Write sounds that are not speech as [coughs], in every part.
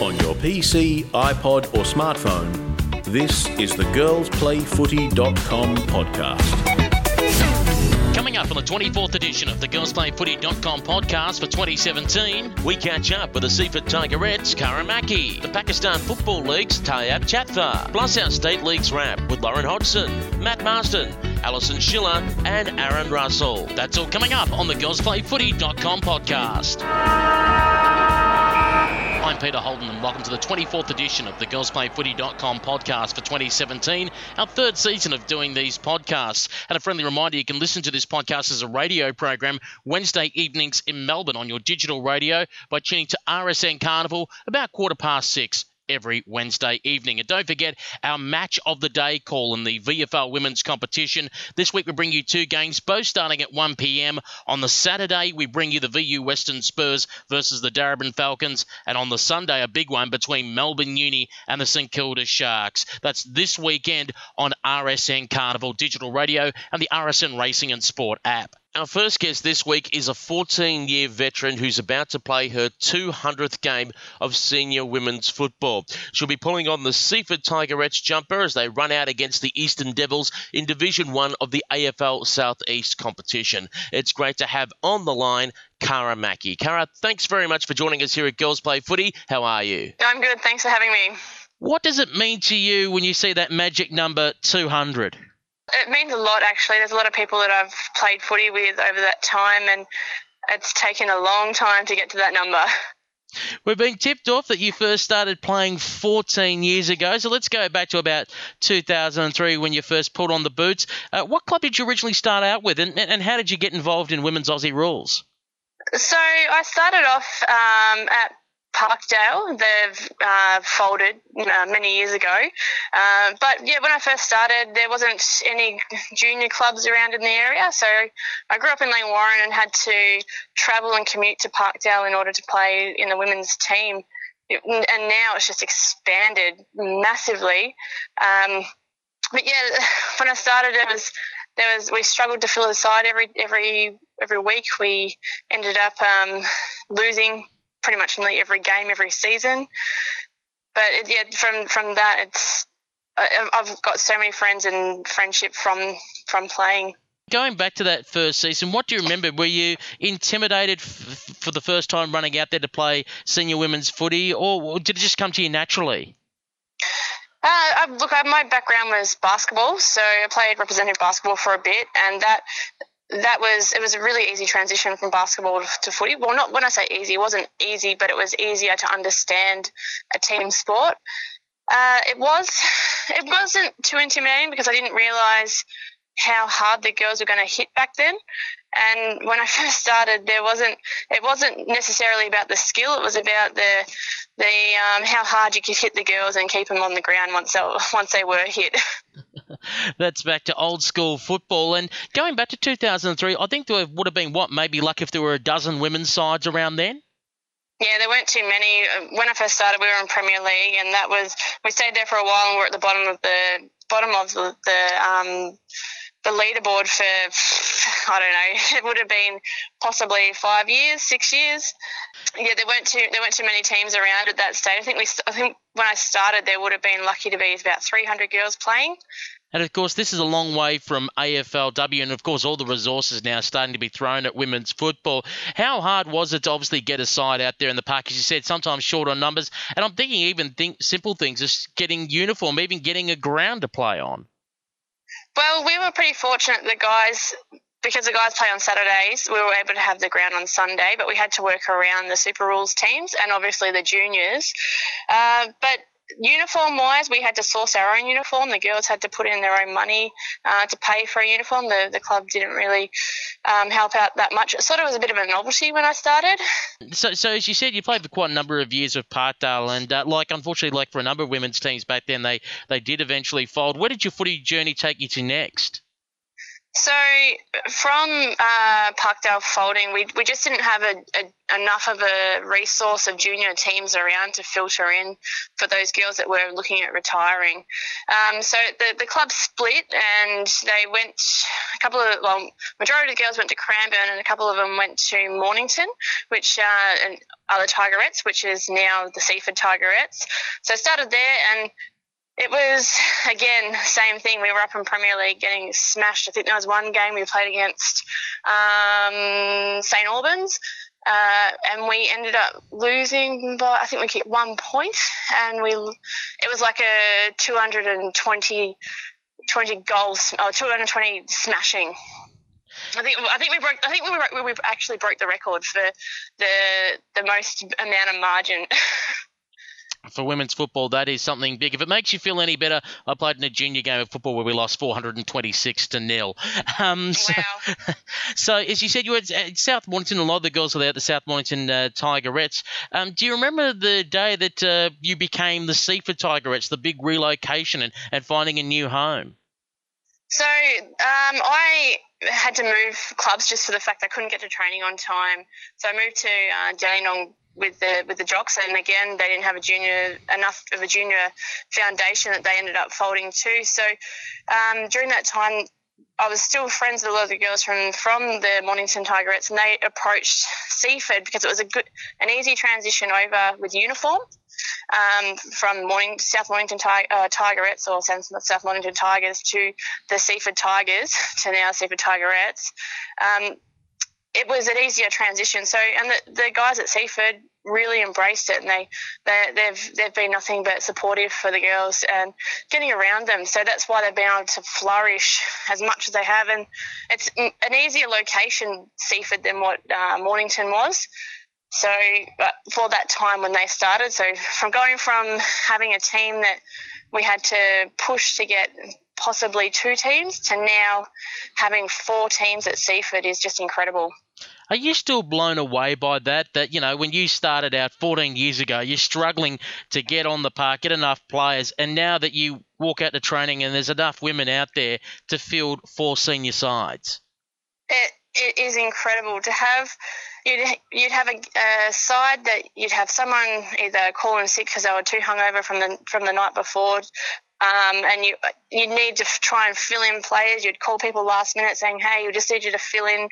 On your PC, iPod, or smartphone, this is the girlsplayfooty.com podcast. Coming up on the 24th edition of the girlsplayfooty.com podcast for 2017, we catch up with the Seaford Tigerettes, Kara Mackie, the Pakistan Football League's Tayyab Chatha, plus our State League's wrap with Lauren Hodgson, Matt Marston, Alison Schiller, and Aaron Russell. That's all coming up on the girlsplayfooty.com podcast. I'm Peter Holden, and welcome to the 24th edition of the girlsplayfooty.com podcast for 2017, our third season of doing these podcasts. And a friendly reminder you can listen to this podcast as a radio program Wednesday evenings in Melbourne on your digital radio by tuning to RSN Carnival about quarter past six every Wednesday evening. And don't forget our match of the day call in the VFL women's competition. This week we bring you two games, both starting at 1 p.m. On the Saturday, we bring you the VU Western Spurs versus the Darebin Falcons. And on the Sunday, a big one between Melbourne Uni and the St Kilda Sharks. That's this weekend on RSN Carnival Digital Radio and the RSN Racing and Sport app. Our first guest this week is a 14 year veteran who's about to play her 200th game of senior women's football. She'll be pulling on the Seaford Tigerettes jumper as they run out against the Eastern Devils in Division 1 of the AFL Southeast competition. It's great to have on the line Kara Mackie. Kara, thanks very much for joining us here at Girls Play Footy. How are you? I'm good. Thanks for having me. What does it mean to you when you see that magic number 200? It means a lot, actually. There's a lot of people that I've played footy with over that time, and it's taken a long time to get to that number. [laughs] We've been tipped off that you first started playing 14 years ago, so let's go back to about 2003 when you first pulled on the boots. Uh, what club did you originally start out with, and, and how did you get involved in women's Aussie rules? So I started off um, at Parkdale. They've uh, folded uh, many years ago. Uh, but yeah, when I first started, there wasn't any junior clubs around in the area. So I grew up in Langwarrin and had to travel and commute to Parkdale in order to play in the women's team. It, and now it's just expanded massively. Um, but yeah, [laughs] when I started, it was there was we struggled to fill the side every every every week. We ended up um, losing pretty much nearly every game every season. But it, yeah, from from that, it's I've got so many friends and friendship from from playing. Going back to that first season, what do you remember? Were you intimidated f- for the first time running out there to play senior women's footy, or did it just come to you naturally? Uh, look, my background was basketball, so I played representative basketball for a bit, and that that was it was a really easy transition from basketball to footy. Well, not when I say easy, it wasn't easy, but it was easier to understand a team sport. Uh, it was it wasn't too intimidating because I didn't realize how hard the girls were going to hit back then. And when I first started, there wasn't it wasn't necessarily about the skill; it was about the the um, how hard you could hit the girls and keep them on the ground once they [laughs] once they were hit. [laughs] That's back to old school football. And going back to 2003, I think there would have been what, maybe like if there were a dozen women's sides around then? Yeah, there weren't too many. When I first started, we were in Premier League, and that was we stayed there for a while, and we're at the bottom of the bottom of the, the um, the leaderboard for I don't know. [laughs] It would have been possibly five years, six years. Yeah, there weren't too there weren't too many teams around at that stage. I think we I think when I started, there would have been lucky to be about 300 girls playing. And of course, this is a long way from AFLW, and of course, all the resources now starting to be thrown at women's football. How hard was it to obviously get a side out there in the park? As you said, sometimes short on numbers, and I'm thinking even think simple things, just getting uniform, even getting a ground to play on. Well, we were pretty fortunate. The guys, because the guys play on Saturdays, we were able to have the ground on Sunday, but we had to work around the Super Rules teams and obviously the juniors. Uh, but uniform wise, we had to source our own uniform. The girls had to put in their own money uh, to pay for a uniform. The, the club didn't really um, help out that much. It sort of was a bit of a novelty when I started. So, so as you said, you played for quite a number of years with Parkdale, and uh, like unfortunately, like for a number of women's teams back then, they they did eventually fold. Where did your footy journey take you to next? So from uh, Parkdale folding, we, we just didn't have a, a, enough of a resource of junior teams around to filter in for those girls that were looking at retiring. Um, so the, the club split and they went, a couple of, well, majority of the girls went to Cranbourne and a couple of them went to Mornington, which uh, and the Tigerettes, which is now the Seaford Tigerettes. So started there and it was again same thing. We were up in Premier League getting smashed. I think there was one game we played against um, St Albans, uh, and we ended up losing by I think we kicked one point, and we it was like a 220 20 goals or 220 smashing. I think I think we broke. I think we, we actually broke the record for the the most amount of margin. [laughs] for women's football, that is something big. If it makes you feel any better, I played in a junior game of football where we lost 426 to nil. [laughs] Um, so, wow. [laughs] so, as you said, you were at South Mornington. A lot of the girls were there at the South Mornington uh, Tigerettes. Um, do you remember the day that uh, you became the Seaford Tigerettes, the big relocation and, and finding a new home? So um, I had to move clubs just for the fact I couldn't get to training on time. So I moved to uh, Dandenong with the with the jocks, and again they didn't have a junior enough of a junior foundation that they ended up folding to. So um, during that time, I was still friends with a lot of the girls from from the Mornington Tigerettes, and they approached Seaford because it was a good, an easy transition over with uniform um, from Morning South Mornington uh, Tigerettes or South Mornington Tigers to the Seaford Tigers [laughs] to now Seaford Tigerettes. Um, it was an easier transition. So, and the, the guys at Seaford really embraced it, and they, they they've they've been nothing but supportive for the girls and getting around them. So that's why they've been able to flourish as much as they have, and it's an easier location Seaford than what uh, Mornington was. So for that time when they started, so from going from having a team that we had to push to get possibly two teams to now having four teams at Seaford is just incredible. Are you still blown away by that? That, you know, when you started out 14 years ago, you're struggling to get on the park, get enough players, and now that you walk out to training and there's enough women out there to field four senior sides? It, it is incredible to have. You'd, you'd have a, a side that you'd have someone either calling sick because they were too hungover from the from the night before, um, and you you need to try and fill in players. You'd call people last minute saying, "Hey, we just need you to fill in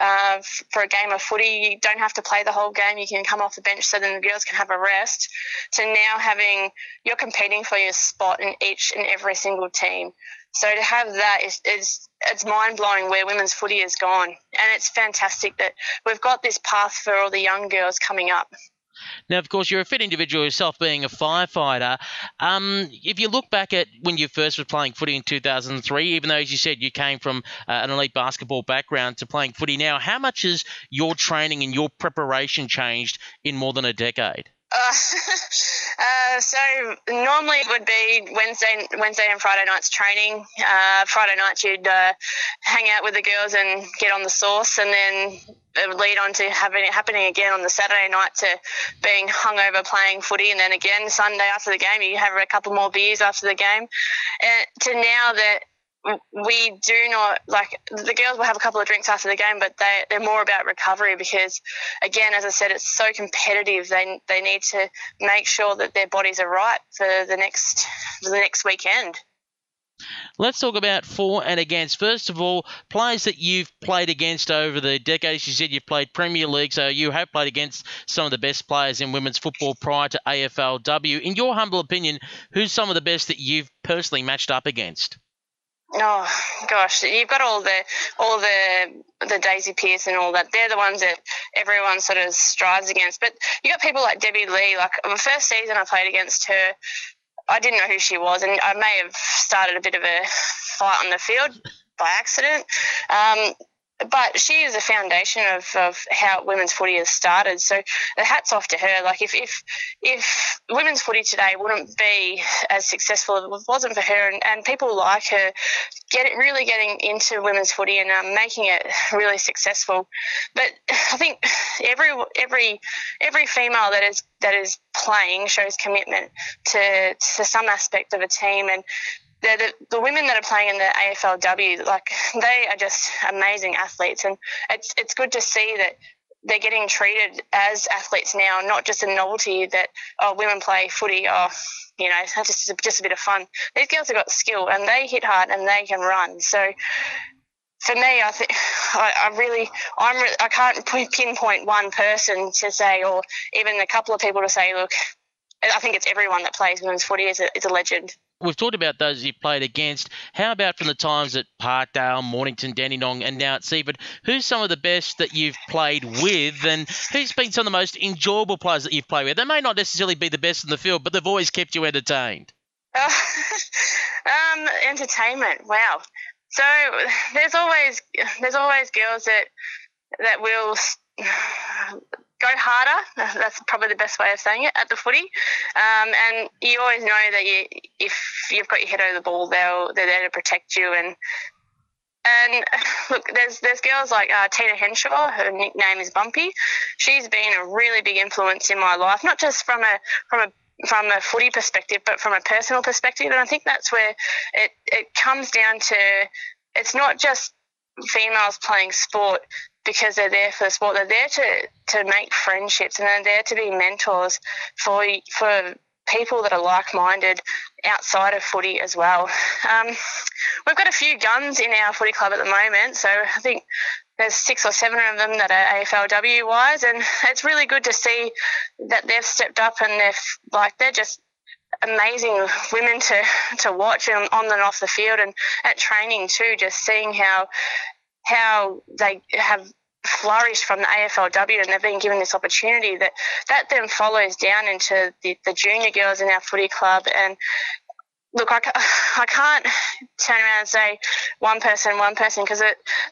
uh, f- for a game of footy. You don't have to play the whole game. You can come off the bench so then the girls can have a rest." To now having you're competing for your spot in each and every single team. So to have that is, is it's mind blowing where women's footy has gone, and it's fantastic that we've got this path for all the young girls coming up. Now, of course, you're a fit individual yourself, being a firefighter. Um, if you look back at when you first were playing footy in 2003, even though, as you said, you came from uh, an elite basketball background to playing footy now, how much has your training and your preparation changed in more than a decade? Uh, [laughs] uh, so normally it would be Wednesday, Wednesday and Friday nights training. Uh, Friday nights you'd uh, hang out with the girls and get on the sauce, and then it would lead on to having it happening again on the Saturday night to being hungover playing footy, and then again Sunday after the game you have a couple more beers after the game. And to now that we do not like the girls will have a couple of drinks after the game, but they they're more about recovery because, again, as I said, it's so competitive. They they need to make sure that their bodies are right for the next for the next weekend. Let's talk about for and against. First of all, players that you've played against over the decades. You said you've played Premier League, so you have played against some of the best players in women's football prior to AFLW. In your humble opinion, who's some of the best that you've personally matched up against? Oh gosh, you've got all the all the the Daisy Pearce and all that. They're the ones that everyone sort of strives against. But you got people like Debbie Lee. Like the first season I played against her, I didn't know who she was, and I may have started a bit of a fight on the field by accident. Um, but she is a foundation of, of how women's footy has started. So the hats off to her. Like if if if women's footy today wouldn't be as successful if it wasn't for her and, and people like her get really getting into women's footy and um, making it really successful. But I think every every every female that is that is playing shows commitment to to some aspect of a team and the, the women that are playing in the AFLW, like they are just amazing athletes, and it's it's good to see that they're getting treated as athletes now, not just a novelty that oh women play footy, oh you know that's just just a bit of fun. These girls have got skill and they hit hard and they can run. So for me, I think [laughs] I, really I'm re- I can't pinpoint one person to say or even a couple of people to say look. I think it's everyone that plays women's footy is a, is a legend. We've talked about those you've played against. How about from the times at Parkdale, Mornington, Dandenong, and now at Seaford? Who's some of the best that you've played with, and who's been some of the most enjoyable players that you've played with? They may not necessarily be the best in the field, but they've always kept you entertained. Uh, [laughs] um, entertainment. Wow. So there's always there's always girls that that will go harder. [laughs] That's probably the best way of saying it at the footy. Um, and you always know that you, if you've got your head over the ball, they'll they're there to protect you. And and [laughs] look, there's there's girls like uh, Tina Henshaw. Her nickname is Bumpy. She's been a really big influence in my life, not just from a from a from a footy perspective, but from a personal perspective. And I think that's where it, it comes down to it's not just females playing sport because they're there for the sport. They're there to, to make friendships and they're there to be mentors for for people that are like minded outside of footy as well. Um, we've got a few guns in our footy club at the moment, so I think there's six or seven of them that are AFLW wise, and it's really good to see that they've stepped up and they're like they're just amazing women to to watch on and off the field and at training too. Just seeing how how they have flourished from the AFLW and they've been given this opportunity that that then follows down into the, the junior girls in our footy club. And look I, [laughs] I can't turn around and say one person one person because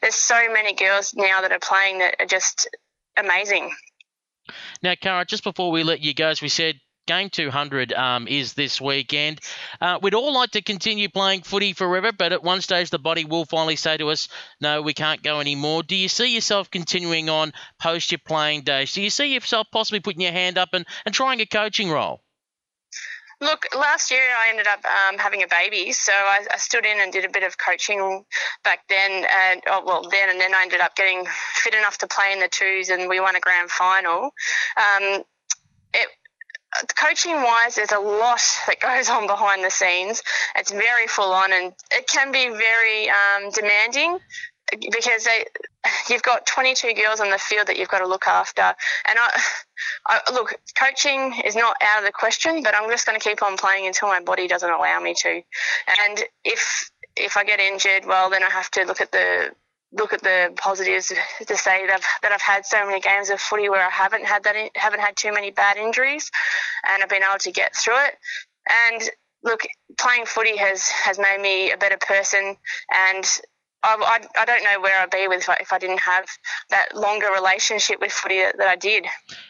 there's so many girls now that are playing that are just amazing. Now Cara just before we let you go as we said Game 200 um, is this weekend. Uh, we'd all like to continue playing footy forever, but at one stage the body will finally say to us, no, we can't go anymore. Do you see yourself continuing on post your playing days? Do you see yourself possibly putting your hand up and, and trying a coaching role? Look, last year I ended up um, having a baby, so I, I, stood in and did a bit of coaching back then. And oh, well, then and then I ended up getting fit enough to play in the twos, and we won a grand final. Um, coaching wise, there's a lot that goes on behind the scenes. It's very full on and it can be very um, demanding because they, you've got 22 girls on the field that you've got to look after. And I, I, look, coaching is not out of the question, but I'm just going to keep on playing until my body doesn't allow me to. And if if I get injured, well, then I have to look at the look at the positives to say that I've, that I've had so many games of footy where I haven't had that haven't had too many bad injuries, and I've been able to get through it. And look, playing footy has has made me a better person, and I, I, I don't know where I'd be with if I, if I, didn't have that longer relationship with footy that, that I did.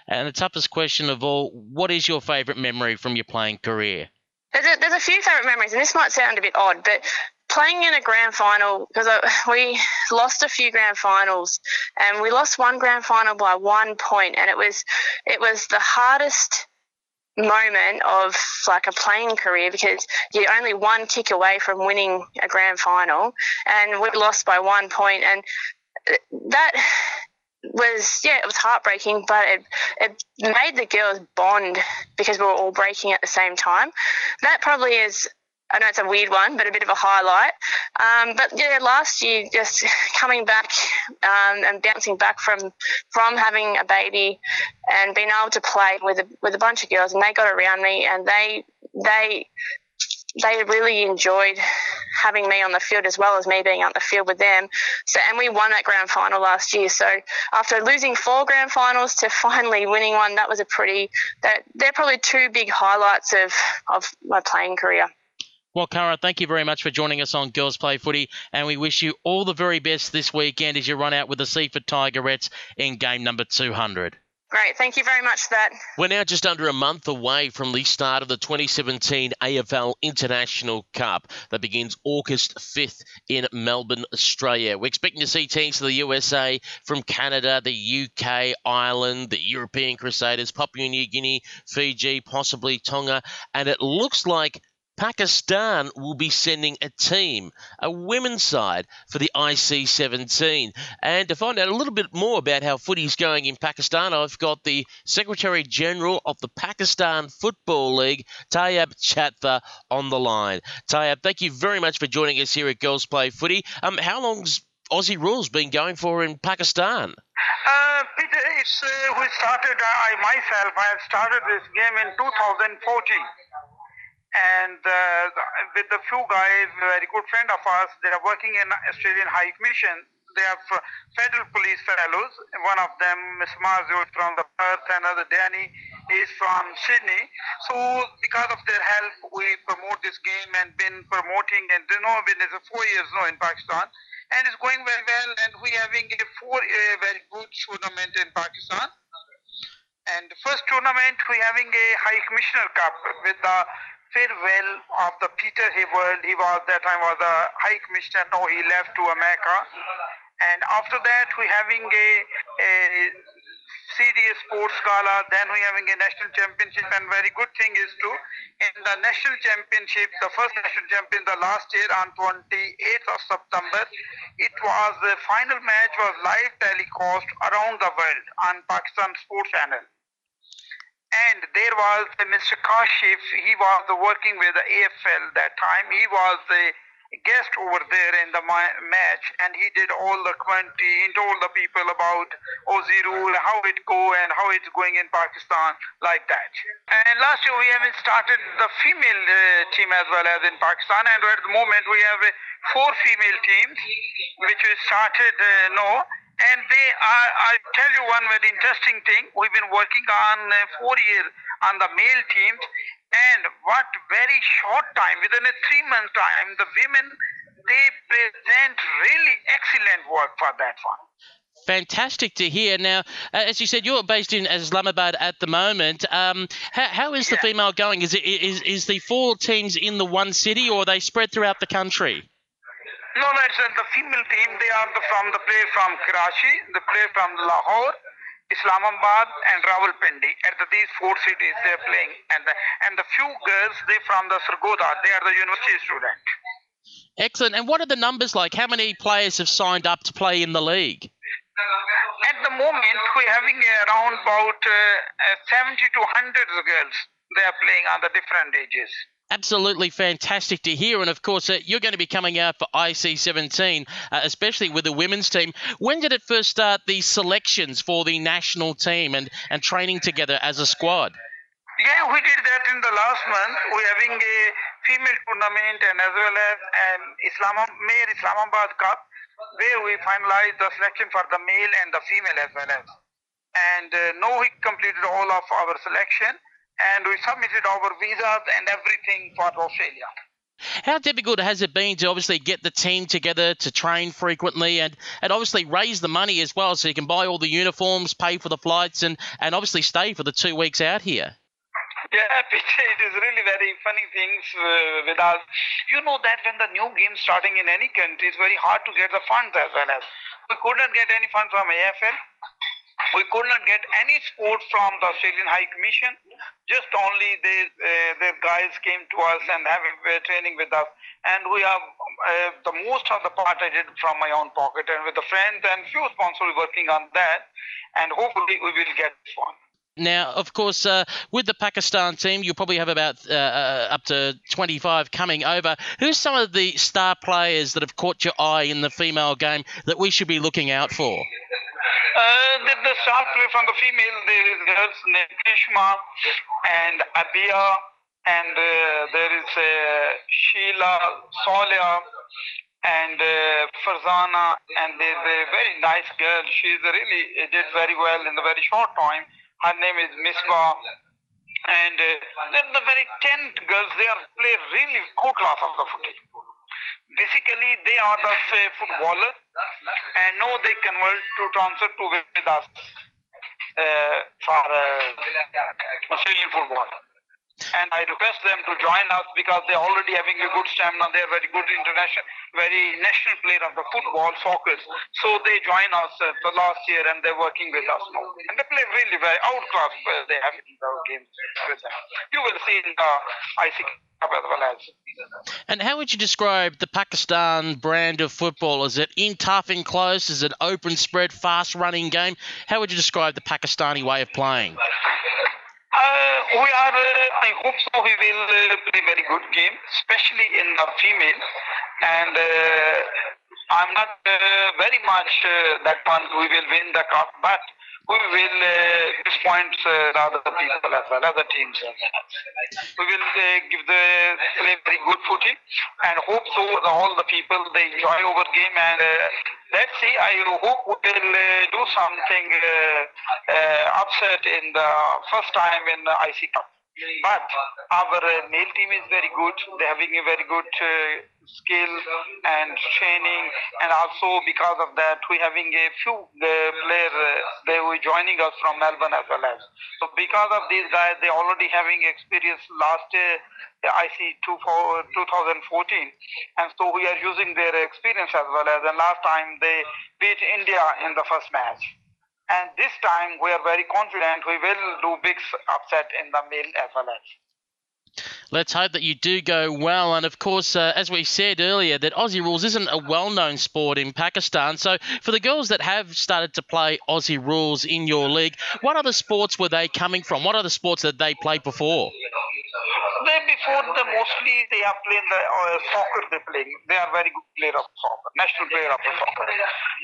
And the toughest question of all, what is your favourite memory from your playing career? There's a, there's a few favourite memories, and this might sound a bit odd, but playing in a grand final because [sighs] we lost a few grand finals and we lost one grand final by one point and it was it was the hardest moment of like a playing career because you're only one kick away from winning a grand final and we lost by one point and uh, that was yeah it was heartbreaking but it, it made the girls bond because we were all breaking at the same time. That probably is I know it's a weird one, but a bit of a highlight. Um, but yeah, last year, just [laughs] coming back um, and bouncing back from from having a baby and being able to play with a, with a bunch of girls, and they got around me, and they they they really enjoyed having me on the field as well as me being on the field with them. So, and we won that grand final last year. So, after losing four grand finals to [laughs] finally winning one, that was a pretty. That they're probably two big highlights of of my playing career. Well, Cara, thank you very much for joining us on Girls Play Footy, and we wish you all the very best this weekend as you run out with the Seaford Tigerettes in game number 200. Great, thank you very much for that. We're now just under a month away from the start of the 2017 AFL International Cup that begins August 5th in Melbourne, Australia. We're expecting to see teams from the USA, from Canada, the UK, Ireland, the European Crusaders, Papua New Guinea, Fiji, possibly Tonga, and it looks like Pakistan will be sending a team, a women's side, for the IC 17. And to find out a little bit more about how footy's going in Pakistan, I've got the Secretary General of the Pakistan Football League, Tayyab Chatha, on the line. Tayyab, thank you very much for joining us here at Girls Play Footy. Um, how long's Aussie Rules been going for in Pakistan? Uh, Peter, it's, uh, we started, uh, I myself, I have started this game in 2014. And uh, with a few guys, very good friend of ours, they are working in Australian High Commission. They are federal police fellows. One of them, Miss Marzio, from the Perth, another Danny is from Sydney. So because of their help, we promote this game and been promoting and you know, been for four years now in Pakistan and it's going very well. And we having a four a very good tournament in Pakistan. And the first tournament we having a High Commissioner Cup with the farewell of the Peter Heyward. He was that time was a High Commissioner. Now he left to America. And after that we having a, a CDA Sports Gala. Then we having a national championship, and very good thing is to in the national championship, the first national champion, the last year on 28th of September, it was the final match was live telecast around the world on Pakistan Sports Channel. And there was Mr. Kashif, he was working with the AFL that time. He was the guest over there in the match and he did all the commentary he told the people about Aussie rule how it go and how it's going in Pakistan like that and last year we have started the female uh, team as well as in Pakistan and at the moment we have uh, four female teams which we started uh, now and they are I'll tell you one very interesting thing we've been working on uh, four years on the male teams and what very short time, within a three month time, the women they present really excellent work for that one. Fantastic to hear. Now, as you said, you're based in Islamabad at the moment. Um, how, how is the yeah. female going? Is it is is the four teams in the one city, or are they spread throughout the country? No, no, it's uh, the female team. They are the, from the play from Karachi, the play from Lahore, Islamabad and Rawalpindi. At the, these four cities they are playing, and the, and the few girls they from the Sargodha, they are the university student. Excellent. And what are the numbers like? How many players have signed up to play in the league? At the moment, we're having around about uh, 70 to 100 girls. They are playing on the different ages absolutely fantastic to hear. And of course, uh, you're going to be coming out for IC17, uh, especially with the women's team. When did it first start the selections for the national team and, and training together as a squad? Yeah, we did that in the last month. We're having a female tournament and as well as an Islam Mayor Islamabad Cup where we finalized the selection for the male and the female as well as. And uh, now we completed all of our selection and we submitted our visas and everything for Australia. How difficult has it been to obviously get the team together to train frequently and, and obviously raise the money as well so you can buy all the uniforms, pay for the flights, and, and obviously stay for the two weeks out here? Yeah, [laughs] it is really very funny things uh, with us. You know that when the new game starting in any country, it's very hard to get the funds as well as. We couldn't get any funds from AFL. We could not get any support from the Australian High Commission. Just only they, uh, their guys came to us and have uh, training with us. And we have uh, the most of the part I did from my own pocket and with the friends and few sponsors working on that. And hopefully we will get this one. Now, of course, uh, with the Pakistan team, you'll probably have about uh, uh, up to 25 coming over. Who's some of the star players that have caught your eye in the female game that we should be looking out for? Uh, the, the player from the female, the girls named Kishma and Abia, and uh, there is uh, Sheila, Solia, and uh, Farzana, and there's a very nice girl. She's really did very well in a very short time. Her name is Misbah. And uh, then the very 10 girls, they are play really good class of the footy. Basically, they are the say, footballer, and now they convert to transfer to with uh, for uh, Australian football. And I request them to join us because they're already having a good stamina. They're very good international, very national player of the football, soccer. So they join us uh, the last year and they're working with us now. And they play really very outclass. Uh, they have in the games with them. You will see in the IC Cup as well as. And how would you describe the Pakistan brand of football? Is it in tough and close? Is it open spread, fast running game? How would you describe the Pakistani way of playing? Uh, we are, uh, I hope so, we will uh, play very good game, especially in the female. And uh, I'm not uh, very much uh, that one we will win the cup, but we will uh, disappoint uh, the other people as well, other teams. We will uh, give the play very good footing and hope so that all the people they enjoy our game and uh, let's see. I hope we will uh, do something uh, uh, upset in the first time in the IC Cup. But our uh, male team is very good. They're having a very good uh, skill and training, and also because of that, we're having a few uh, players. Uh, they were joining us from Melbourne as well as. So because of these guys, they're already having experience last year. IC 2014, and so we are using their experience as well as. And last time they beat India in the first match. And this time we are very confident we will do big upset in the male as well as. Let's hope that you do go well. And of course, uh, as we said earlier, that Aussie rules isn't a well known sport in Pakistan. So for the girls that have started to play Aussie rules in your league, what other sports were they coming from? What other sports that they played before? Before the mostly they are playing the uh, soccer. They playing. They are very good player of soccer, national player of the soccer.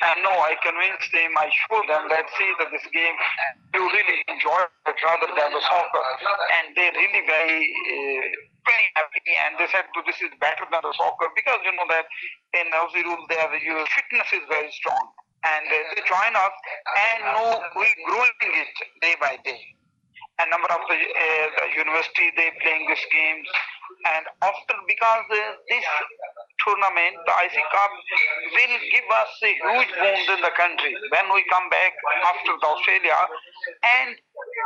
And no, I convinced them. I showed them that see that this game you really enjoy it rather than the soccer, and they really very. Uh, very happy and they said this is better than the soccer because you know that in Aussie rules they have your fitness is very strong and uh, they join us and no we growing it day by day a number of the, uh, the university they playing these games and after because uh, this tournament the IC Cup will give us a huge boost in the country. When we come back after the Australia and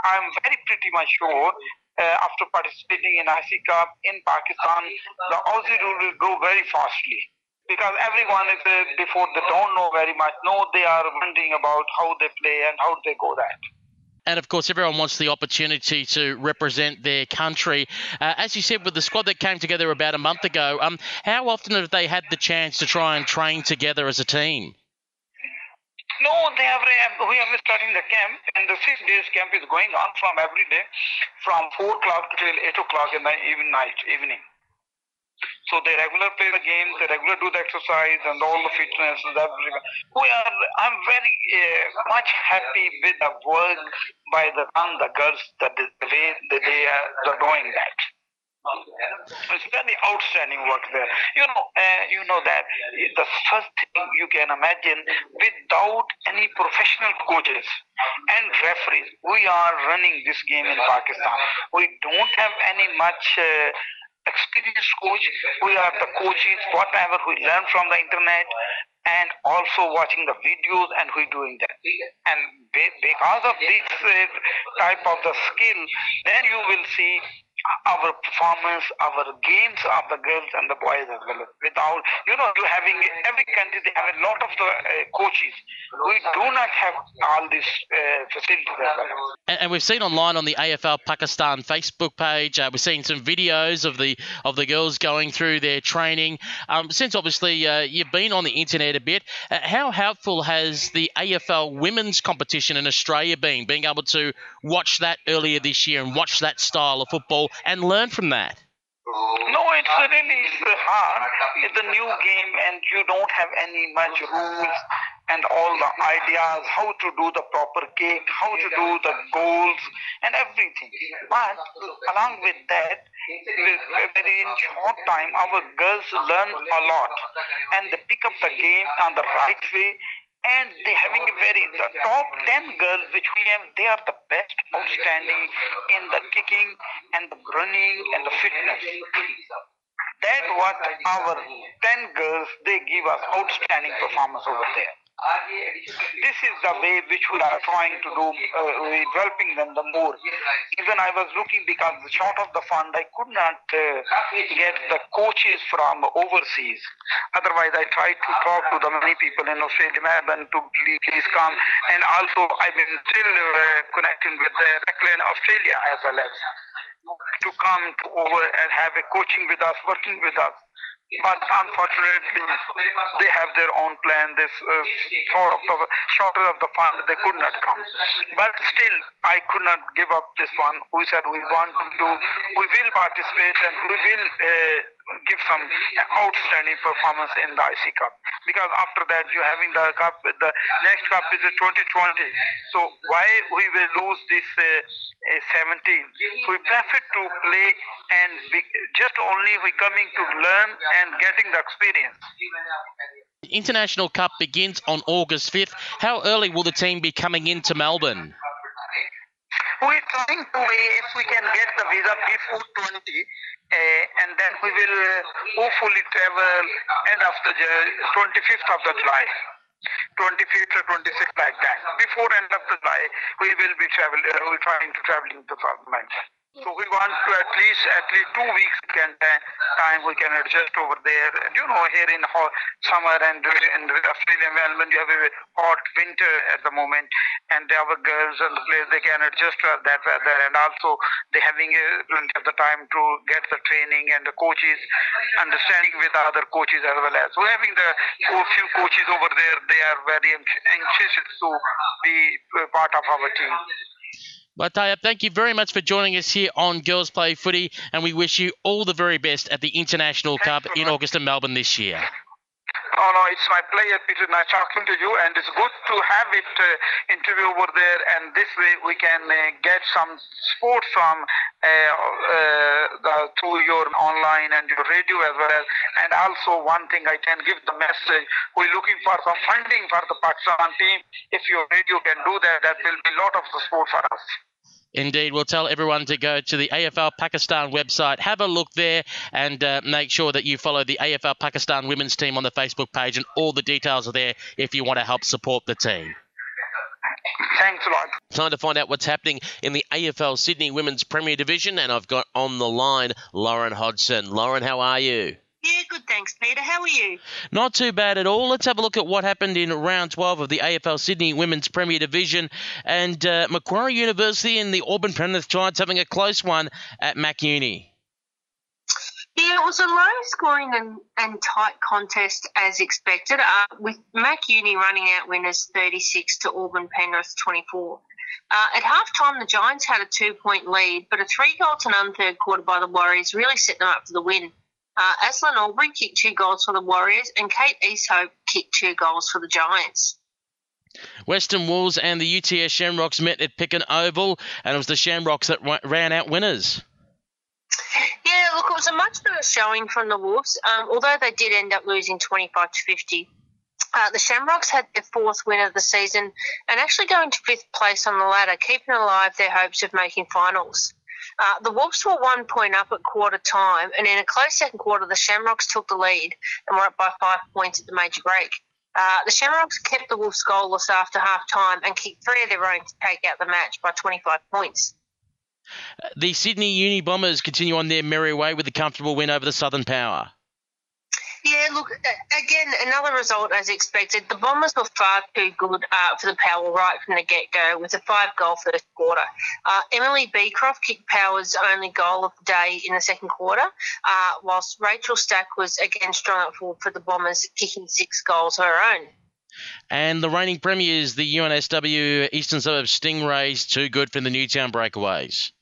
I'm very pretty much sure uh, after participating in IC Cup in Pakistan the Aussie rule will grow very fastly. Because everyone is before they don't know very much. No they are wondering about how they play and how they go that and of course, everyone wants the opportunity to represent their country. Uh, as you said, with the squad that came together about a month ago, um, how often have they had the chance to try and train together as a team? No, they have. We have starting the camp, and the six days camp is going on from every day, from four o'clock till eight o'clock in the even night evening. So they regular play the games, they regular do the exercise and all the fitness and everything. We are, I'm very uh, much happy with the work by the the girls, that the, way that they are doing that. It's very outstanding work there. You know, uh, you know that the first thing you can imagine, without any professional coaches and referees, we are running this game in Pakistan. We don't have any much. Uh, experienced coach. We are the coaches, whatever we learn from the internet, and also watching the videos, and we doing that. And because of this uh, type of the skill, then you will see our performance, our games of the girls and the boys as well. Without, you know, you having every country they have a lot of the uh, coaches. We do not have all these uh, facilities well. And, and, we've seen online on the AFL Pakistan Facebook page, uh, we're seeing some videos of the of the girls going through their training. Um, since obviously uh, you've been on the internet a bit, uh, how helpful has the AFL women's competition in Australia been? Being able to watch that earlier this year and watch that style of football and learn from that? No, it's really hard. It's a new game, and you don't have any much rules and all the ideas how to do the proper kick, how to do the goals, and everything. But along with that, very in short time, our girls learn a lot, and they pick up the game on the right way and they having a very the top 10 girls which we have they are the best outstanding in the kicking and the running and the fitness. That what our 10 girls they give us outstanding performance over there This is the way which we are trying to do, uh, developing them the more. Even I was looking because short of the fund, I could not uh, get the coaches from overseas. Otherwise, I tried to talk to the many people in Australia, Melbourne, to please come. And also, I've been still uh, connecting with the Recklin Australia as well as to come to over and have a coaching with us, working with us. But unfortunately, they have their own plan. This uh, sort of the shorter of the fund, they could not come. But still, I could not give up this one. We said we want to do, we will participate and we will. Uh, give some outstanding performance in the IC Cup. Because after that, you're having the cup. The next cup is a 2020. So why we will lose this uh, 17? We prefer to play and be, just only we coming to learn and getting the experience. The International Cup begins on August 5th. How early will the team be coming into Melbourne? We're trying to, if we can get the visa before 20, uh, and then we will uh, hopefully travel end of the 25th of the July. 25th or 26th like that. Before end of the July, we will be traveling. Uh, we're trying to traveling to South Manchester. So we want to at least at least two weeks can time we can adjust over there. And you know, here in hot summer and in Australia, Melbourne, you have a hot winter at the moment, and our girls and the players they can adjust to that weather, and also they having a, plenty of the time to get the training and the coaches understanding with other coaches as well as. So having the few coaches over there, they are very anxious to be part of our team. Lataya, thank you very much for joining us here on Girls Play Footy, and we wish you all the very best at the International Cup in August in Melbourne this year. Oh no, it's my pleasure, Peter. Nice talking to you, and it's good to have it uh, interview over there. And this way, we can uh, get some support from uh, uh, the, through your online and your radio as well as. And also, one thing I can give the message: we're looking for some funding for the Pakistan team. If your radio can do that, that will be a lot of support for us. Indeed, we'll tell everyone to go to the AFL Pakistan website, have a look there, and uh, make sure that you follow the AFL Pakistan women's team on the Facebook page, and all the details are there if you want to help support the team. Thanks a lot. Time to find out what's happening in the AFL Sydney Women's Premier Division, and I've got on the line Lauren Hodgson. Lauren, how are you? Yeah, good, thanks, Peter. How are you? Not too bad at all. Let's have a look at what happened in round 12 of the AFL Sydney Women's Premier Division. And uh, Macquarie University and the Auburn Penrith Giants having a close one at Mac Uni. Yeah, it was a low scoring and, and tight contest as expected, uh, with Mac Uni running out winners 36 to Auburn Penrith 24. Uh, at halftime, the Giants had a two point lead, but a three goal to none third quarter by the Warriors really set them up for the win. Uh, Aslan Aubrey kicked two goals for the Warriors, and Kate Easthope kicked two goals for the Giants. Western Wolves and the UTS Shamrocks met at Picken Oval, and it was the Shamrocks that ran out winners. Yeah, look, it was a much better showing from the Wolves, um, although they did end up losing 25 to 50. Uh, the Shamrocks had their fourth win of the season and actually going to fifth place on the ladder, keeping alive their hopes of making finals. Uh, the Wolves were one point up at quarter time, and in a close second quarter, the Shamrocks took the lead and were up by five points at the major break. Uh, the Shamrocks kept the Wolves goalless after half time and kicked three of their own to take out the match by 25 points. The Sydney Uni Bombers continue on their merry way with a comfortable win over the Southern Power. Yeah, look, again, another result as expected. The Bombers were far too good uh, for the Power right from the get go with a five goal first quarter. Uh, Emily Beecroft kicked Power's only goal of the day in the second quarter, uh, whilst Rachel Stack was again strong up forward for the Bombers, kicking six goals of her own. And the reigning premiers, the UNSW Eastern Suburbs Stingrays, too good for the Newtown Breakaways.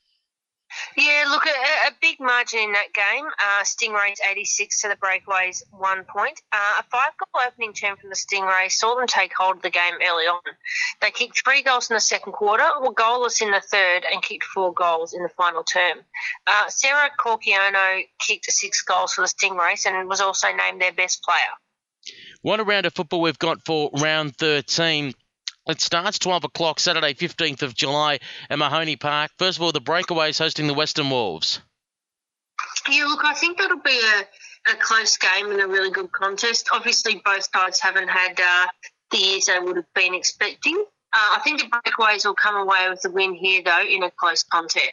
Yeah, look, a, a, big margin in that game. Uh, Stingrays 86 to the Breakaways, one point. Uh, a five goal opening term from the Stingrays saw them take hold of the game early on. They kicked three goals in the second quarter, were goalless in the third, and kicked four goals in the final term. Uh, Sarah Corciano kicked six goals for the Stingrays and was also named their best player. What a round of football we've got for round 13. It starts 12 o'clock Saturday, 15th of July at Mahoney Park. First of all, the Breakaways hosting the Western Wolves. Yeah, look, I think that'll be a, a close game and a really good contest. Obviously, both sides haven't had uh, the years they would have been expecting. Uh, I think the Breakaways will come away with the win here, though, in a close contest.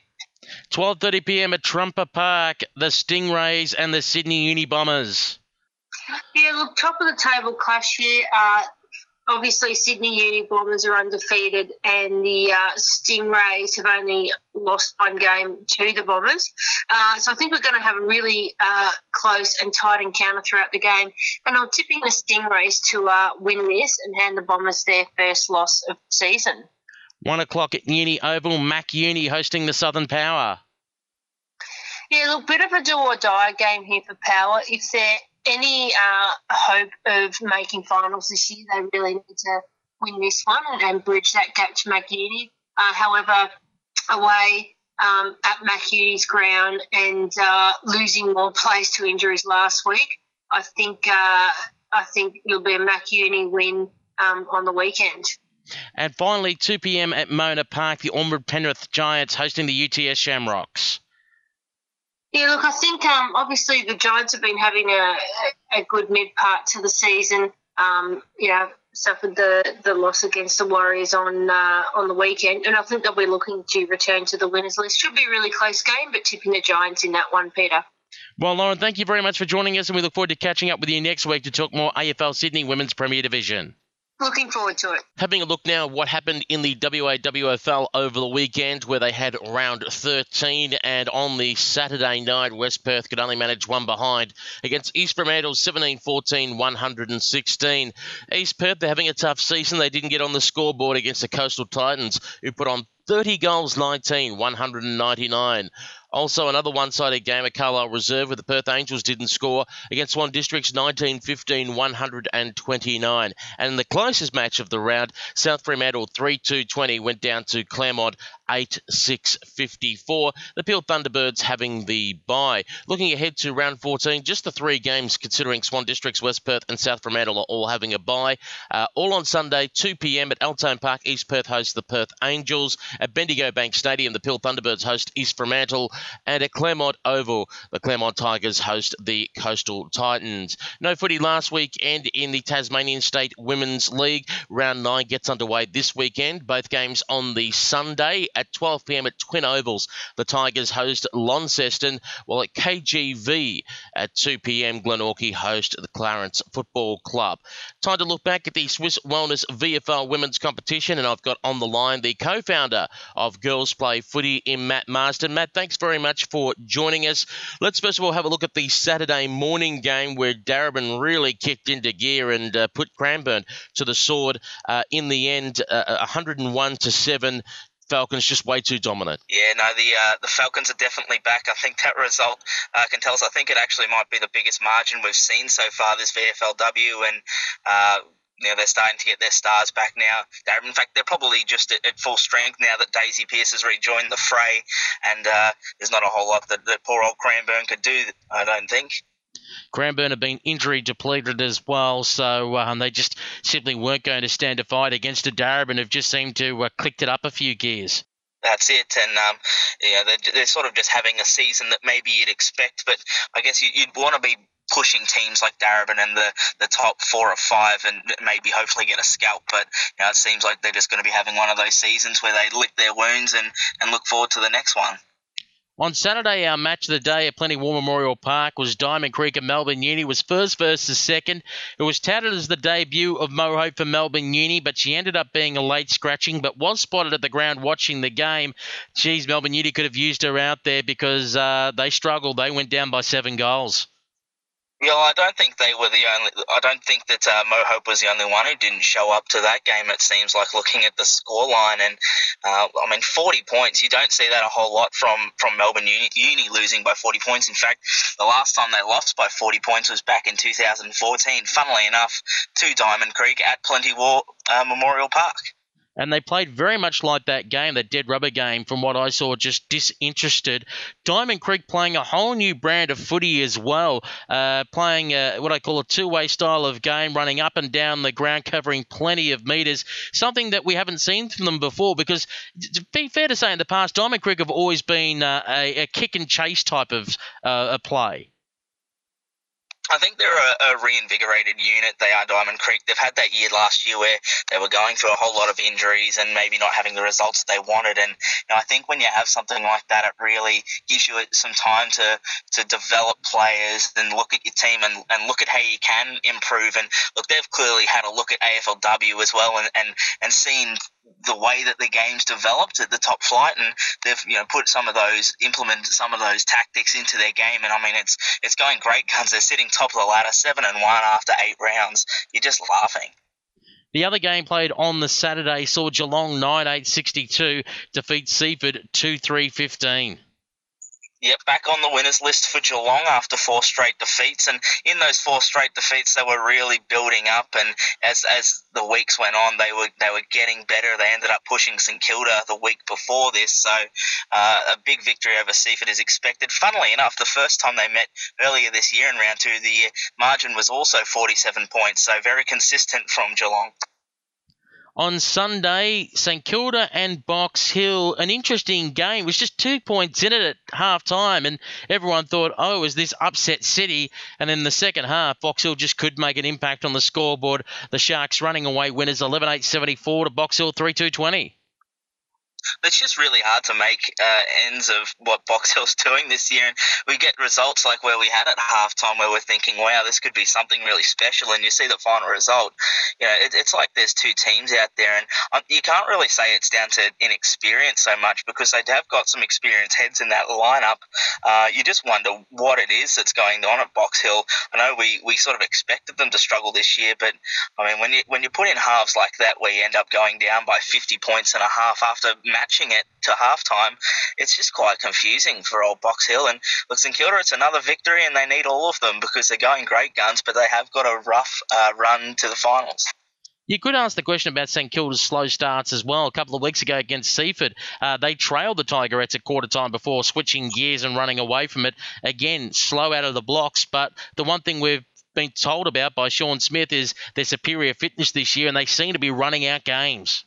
12:30 p.m. at Trumper Park, the Stingrays and the Sydney Uni Bombers. Yeah, look, top of the table clash here. Uh, obviously Sydney Uni Bombers are undefeated, and the uh, Stingrays have only lost one game to the Bombers. Uh, so I think we're going to have a really uh, close and tight encounter throughout the game. And I'm tipping the Stingrays to uh, win this and hand the Bombers their first loss of the season. One o'clock at Uni Oval, Mac Uni hosting the Southern Power. Yeah, look, bit of a do or die game here for Power. If they're any uh, hope of making finals this year, they really need to win this one and, bridge that gap to Mac Uni. Uh, however, away um, at Mac Uni's ground and uh, losing more players to injuries last week, I think uh, I think it'll be a Mac Uni win um, on the weekend. And finally, 2 p.m. at Mona Park, the Auburn Penrith Giants hosting the UTS Shamrocks. Yeah, look, I think um, obviously the Giants have been having a, a good mid part to the season. Um, you know, suffered the, the loss against the Warriors on uh, on the weekend, and I think they'll be looking to return to the winners list. Should be a really close game, but tipping the Giants in that one, Peter. Well, Lauren, thank you very much for joining us, and we look forward to catching up with you next week to talk more AFL Sydney Women's Premier Division. Looking forward to it. Having a look now what happened in the WAWFL over the weekend where they had round 13 and on the Saturday night West Perth could only manage one behind against East Fremantle 17-14 116. East Perth they're having a tough season. They didn't get on the scoreboard against the Coastal Titans who put on 30 goals 19 199. Also, another one sided game at Carlisle Reserve where the Perth Angels didn't score against Swan Districts 19 15 129. And in the closest match of the round, South Fremantle 3 2 20 went down to Claremont 8 6 54. The Peel Thunderbirds having the bye. Looking ahead to round 14, just the three games considering Swan Districts, West Perth, and South Fremantle are all having a bye. Uh, all on Sunday, 2 pm at Altone Park. East Perth hosts the Perth Angels. At Bendigo Bank Stadium, the Peel Thunderbirds host East Fremantle. And at Claremont Oval, the Claremont Tigers host the Coastal Titans. No footy last weekend in the Tasmanian State Women's League. Round 9 gets underway this weekend. Both games on the Sunday at 12 p.m. at Twin Ovals. The Tigers host Launceston, while at KGV at 2 p.m. Glenorchy host the Clarence Football Club. Time to look back at the Swisse Wellness VFL Women's Competition, and I've got on the line the co-founder of Girls Play Footy in Matt Marsden. Matt, thanks very much for joining us. Let's first of all have a look at the Saturday morning game where Darebin really kicked into gear and uh, put Cranbourne to the sword. Uh, in the end, uh, 101 to seven. Falcons just way too dominant. Yeah, no, the uh, the Falcons are definitely back. I think that result uh, can tell us. I think it actually might be the biggest margin we've seen so far this VFLW, and uh, you know, they're starting to get their stars back now. They're, in fact, they're probably just at, at, full strength now that Daisy Pearce has rejoined the fray, and uh, there's not a whole lot that, that poor old Cranbourne could do. I don't think. Cranbourne have been injury depleted as well, so um, they just simply weren't going to stand a fight against a Darebin who've just seemed to uh, clicked it up a few gears. That's it, and um, yeah, they're, they're, sort of just having a season that maybe you'd expect, but I guess you, would want to be pushing teams like Darebin and the, the top four or five and maybe hopefully get a scalp. But you know, it seems like they're just going to be having one of those seasons where they lick their wounds and, and look forward to the next one. On Saturday, our match of the day at Plenty War Memorial Park was Diamond Creek and Melbourne Uni was first versus second. It was touted as the debut of Mo Hope for Melbourne Uni, but she ended up being a late scratching, but was spotted at the ground watching the game. Geez, Melbourne Uni could have used her out there because uh, they struggled. They went down by seven goals. Yeah, I don't think they were the only. I don't think that uh, Mo Hope was the only one who didn't show up to that game. It seems like looking at the scoreline, and uh, I mean, 40 points. You don't see that a whole lot from from Melbourne Uni, Uni, losing by 40 points. In fact, the last time they lost by 40 points was back in 2014. Funnily enough, to Diamond Creek at Plenty War uh, Memorial Park and they played very much like that game, that dead rubber game, from what I saw, just disinterested. Diamond Creek playing a whole new brand of footy as well, uh, playing a, what I call a two way style of game, running up and down the ground, covering plenty of metres, something that we haven't seen from them before. Because, to be fair to say, in the past, Diamond Creek have always been uh, a, a, kick and chase type of uh, play. I think they're a, a, reinvigorated unit. They are Diamond Creek. They've had that year last year where they were going through a whole lot of injuries and maybe not having the results they wanted. And you know, I think when you have something like that, it really gives you some time to, to develop players and look at your team and, and look at how you can improve. And look, they've clearly had a look at AFLW as well and, and, and seen the way that the game's developed at the top flight, and they've you know put some of those implemented some of those tactics into their game, and I mean it's it's going great guns. They're sitting top of the ladder, seven and one after eight rounds. You're just laughing. The other game played on the Saturday saw Geelong 9 8 62 defeat Seaford 2 3 15. Yep, back on the winners list for Geelong after four straight defeats, and in those four straight defeats, they were really building up. And as as the weeks went on, they were they were getting better. They ended up pushing St Kilda the week before this, so uh, a big victory over Seaford is expected. Funnily enough, the first time they met earlier this year in round two, the margin was also 47 points, so very consistent from Geelong on Sunday, St Kilda and Box Hill. An interesting game. It was just two points in it at half time, and everyone thought, oh, is this upset City? And in the second half, Box Hill just could make an impact on the scoreboard. The Sharks running away winners 11 8 74 to Box Hill 3 2 20 it's just really hard to make uh, ends of what Box Hill's doing this year. And we get results like where we had at halftime, where we're thinking, wow, this could be something really special. And you see the final result. You know, it, it's like there's two teams out there, and um, you can't really say it's down to inexperience so much because they have got some experienced heads in that lineup. Uh, you just wonder what it is that's going on at Box Hill. I know we, we sort of expected them to struggle this year, but I mean, when you when you put in halves like that, where you end up going down by 50 points and a half after matching it to halftime, it's just quite confusing for old Box Hill. And look, St Kilda, it's another victory, and they need all of them because they're going great guns, but they have got a rough uh, run to the finals. You could ask the question about St Kilda's slow starts as well. A couple of weeks ago against Seaford, uh, they trailed the Tigerettes at quarter time before switching gears and running away from it. Again, slow out of the blocks. But the one thing we've been told about by Sean Smith is their superior fitness this year, and they seem to be running out games.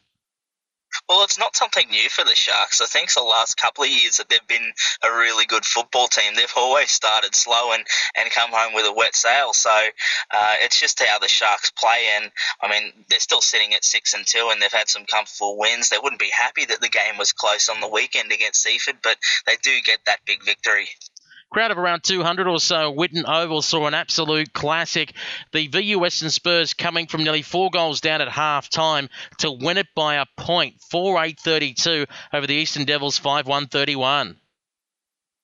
Well, it's not something new for the Sharks. I think the last couple of years that they've been a really good football team. They've always started slow and, and come home with a wet sail. So uh, it's just how the Sharks play. And I mean, they're still sitting at six and two, and they've had some comfortable wins. They wouldn't be happy that the game was close on the weekend against Seaford, but they do get that big victory. Crowd of around 200 or so. Whitten Oval saw an absolute classic. The VU Western Spurs coming from nearly four goals down at half time to win it by a point, 4 8 32 over the Eastern Devils 5 1 31.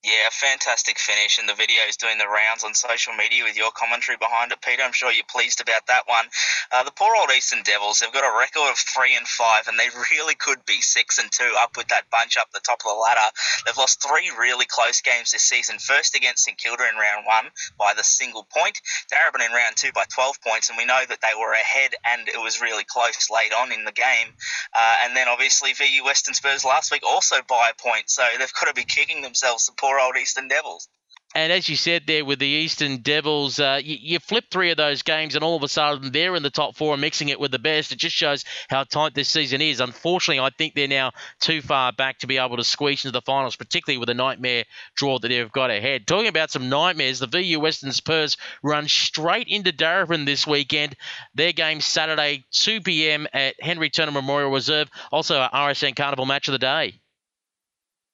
Yeah, fantastic finish, and the video is doing the rounds on social media with your commentary behind it, Peter. I'm sure you're pleased about that one. Uh, the poor old Eastern Devils, they've got a record of three and five, and they really could be six and two up with that bunch up the top of the ladder. They've lost three really close games this season. First against St Kilda in round one by the single point, Darebin in round two by 12 points, and we know that they were ahead, and it was really close late on in the game. Uh, and then obviously VU Western Spurs last week also by a point, so they've got to be kicking themselves. The poor old Eastern Devils. And as you said there with the Eastern Devils, uh, you, you, flip three of those games, and all of a sudden they're in the top four and mixing it with the best. It just shows how tight this season is. Unfortunately, I think they're now too far back to be able to squeeze into the finals, particularly with the nightmare draw that they've got ahead. Talking about some nightmares, the VU Western Spurs run straight into Darebin this weekend. Their game Saturday, 2 p.m. at Henry Turner Memorial Reserve, also a RSN Carnival match of the day.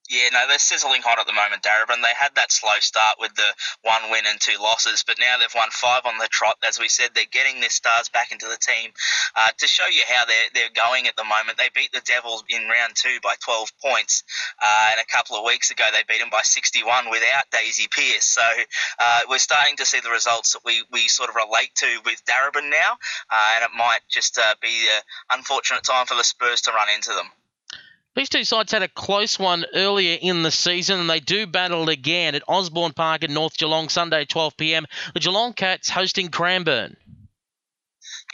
Yeah, no, they're sizzling hot at the moment, Darebin. They had that slow start with the one win and two losses, but now they've won five on the trot. As we said, they're getting their stars back into the team. Uh, to show you how they're, they're going at the moment, they beat the Devils in round two by 12 points, uh, and a couple of weeks ago they beat them by 61 without Daisy Pearce. So uh, we're starting to see the results that we, we sort of relate to with Darebin now, uh, and it might just uh, be an unfortunate time for the Spurs to run into them. These two sides had a close one earlier in the season, and they do battle again at Osborne Park in North Geelong Sunday, 12 p.m. The Geelong Cats hosting Cranbourne.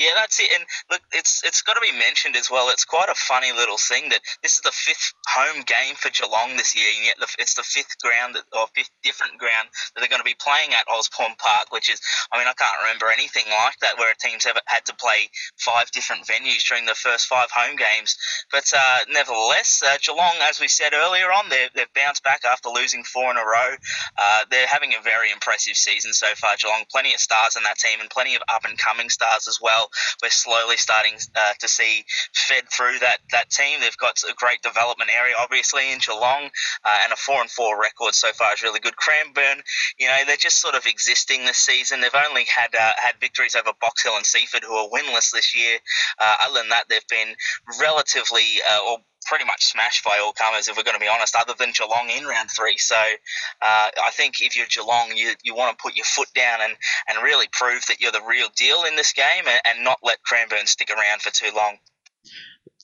Yeah, that's it. And look, it's it's got to be mentioned as well. It's quite a funny little thing that this is the fifth home game for Geelong this year, and yet it's the fifth ground that, or fifth different ground that they're going to be playing at Osborne Park, which is, I mean, I can't remember anything like that where a team's ever had to play five different venues during the first five home games. But uh, nevertheless, uh, Geelong, as we said earlier on, they've, they've bounced back after losing four in a row. Uh, they're having a very impressive season so far. Geelong, plenty of stars in that team, and plenty of up and coming stars as well. We're slowly starting uh, to see fed through that, that team. They've got a great development area, obviously, in Geelong, uh, and a four and four record so far is really good. Cranbourne, you know, they're just sort of existing this season. They've only had uh, had victories over Box Hill and Seaford, who are winless this year. Uh, other than that, they've been relatively uh, or pretty much smashed by all comers, if we're going to be honest, other than Geelong in round three. So uh, I think if you're Geelong, you, you want to put your foot down and, and really prove that you're the real deal in this game and, and not let Cranbourne stick around for too long.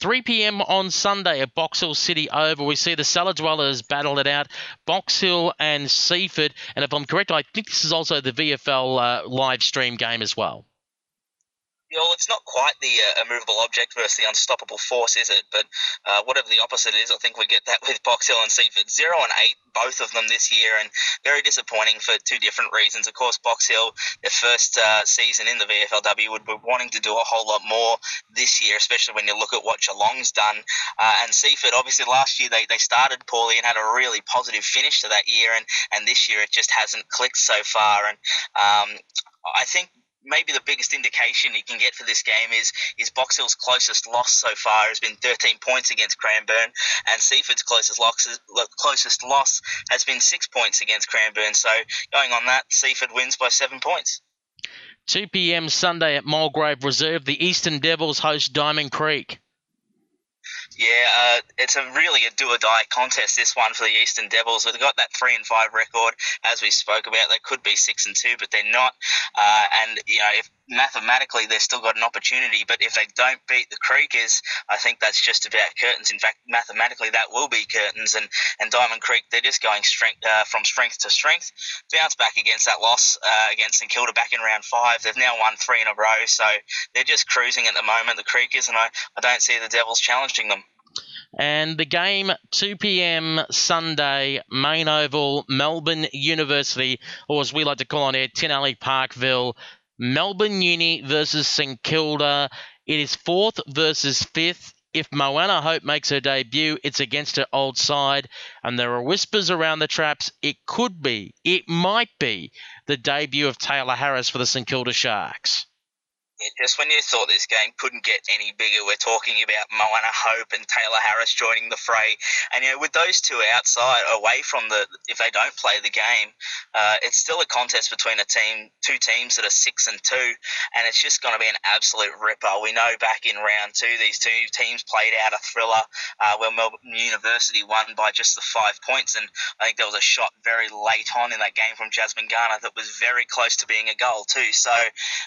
3 p.m. on Sunday at Box Hill City Oval. We see the Cellar Dwellers battle it out, Box Hill and Seaford. And if I'm correct, I think this is also the VFL uh, live stream game as well it's not quite the uh, immovable object versus the unstoppable force, is it? But uh, whatever the opposite is, I think we get that [laughs] with Box Hill and Seaford. Zero and eight, both of them this year, and very disappointing for two different reasons. Of course, Box Hill, their first uh, season in the VFLW, would be wanting to do a whole lot more this year, especially when you look at what Geelong's done. Uh, and Seaford, obviously, last year they, they started poorly and had a really positive finish to that year, and, and this year it just hasn't clicked so far. And um, I think maybe the biggest indication you can get for this game is is Box Hill's closest loss so far has been 13 points against Cranbourne, and Seaford's closest loss, closest loss has been six points against Cranbourne. So going on that, Seaford wins by seven points. 2 p.m. Sunday at Mulgrave Reserve, the Eastern Devils host Diamond Creek. Yeah, uh, it's a really a do or die contest. This one for the Eastern Devils. They've got that three and five record, as we spoke about. They could be six and two, but they're not. Uh, and you know, if mathematically they've still got an opportunity, but if they don't beat the Creekers, I think that's just about curtains. In fact, mathematically that will be curtains. And and Diamond Creek, they're just going strength uh, from strength to strength. Bounce back against that loss uh, against St Kilda back in round five. They've now won three in a row, so they're just cruising at the moment. The Creekers, and I, I don't see the Devils challenging them. And the game, 2 p.m. Sunday, main oval, Melbourne University, or as we like to call on air, Tin Alley Parkville, Melbourne Uni versus St Kilda. It is fourth versus fifth. If Moana Hope makes her debut, it's against her old side, and there are whispers around the traps. It could be, it might be, the debut of Taylor Harris for the St Kilda Sharks just when you thought this game couldn't get any bigger, we're talking about Moana Hope and Taylor Harris joining the fray. And you know, with those two outside, away from the, if they don't play the game, uh, it's still a contest between a team, two teams that are six and two, and it's just going to be an absolute ripper. We know back in round two, these two teams played out a thriller uh, where Melbourne University won by just the five points, and I think there was a shot very late on in that game from Jasmine Garner that was very close to being a goal too. So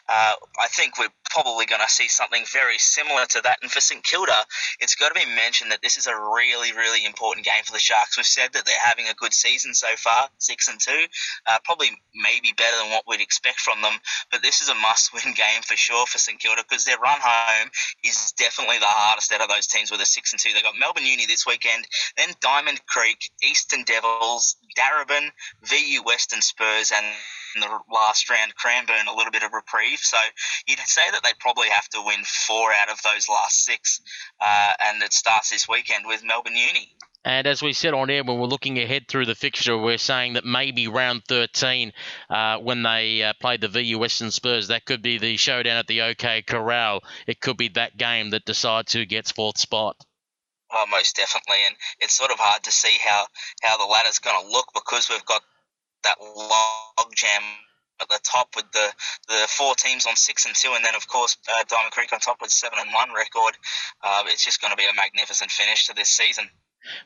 uh, I think we're probably going to see something very similar to that. And for St Kilda, it's got to be mentioned that this is a really, really important game for the Sharks. We've said that they're having a good season so far, six and two, uh, probably maybe better than what we'd expect from them. But this is a must-win [laughs] game for sure for St Kilda because their run home is definitely the hardest out of those teams with a six and two. They got Melbourne Uni this weekend, then Diamond Creek, Eastern Devils, Darebin, VU Western Spurs, and in the last round, Cranbourne a little bit of reprieve. So you'd say that they probably have to win four out of those last six, uh, and it starts this weekend with Melbourne Uni. And as we said on air, when we're looking ahead through the fixture, we're saying that maybe round 13, uh, when they uh, play the VU Western Spurs, that could be the showdown at the OK Corral. It could be that game that decides who gets fourth spot. Oh, most definitely, and it's sort of hard to see how, how the ladder's going to look because we've got that logjam at the top with the, the four teams on six and two, and then of course uh, Diamond Creek on top with seven and one record. Uh, it's just going to be a magnificent finish to this season.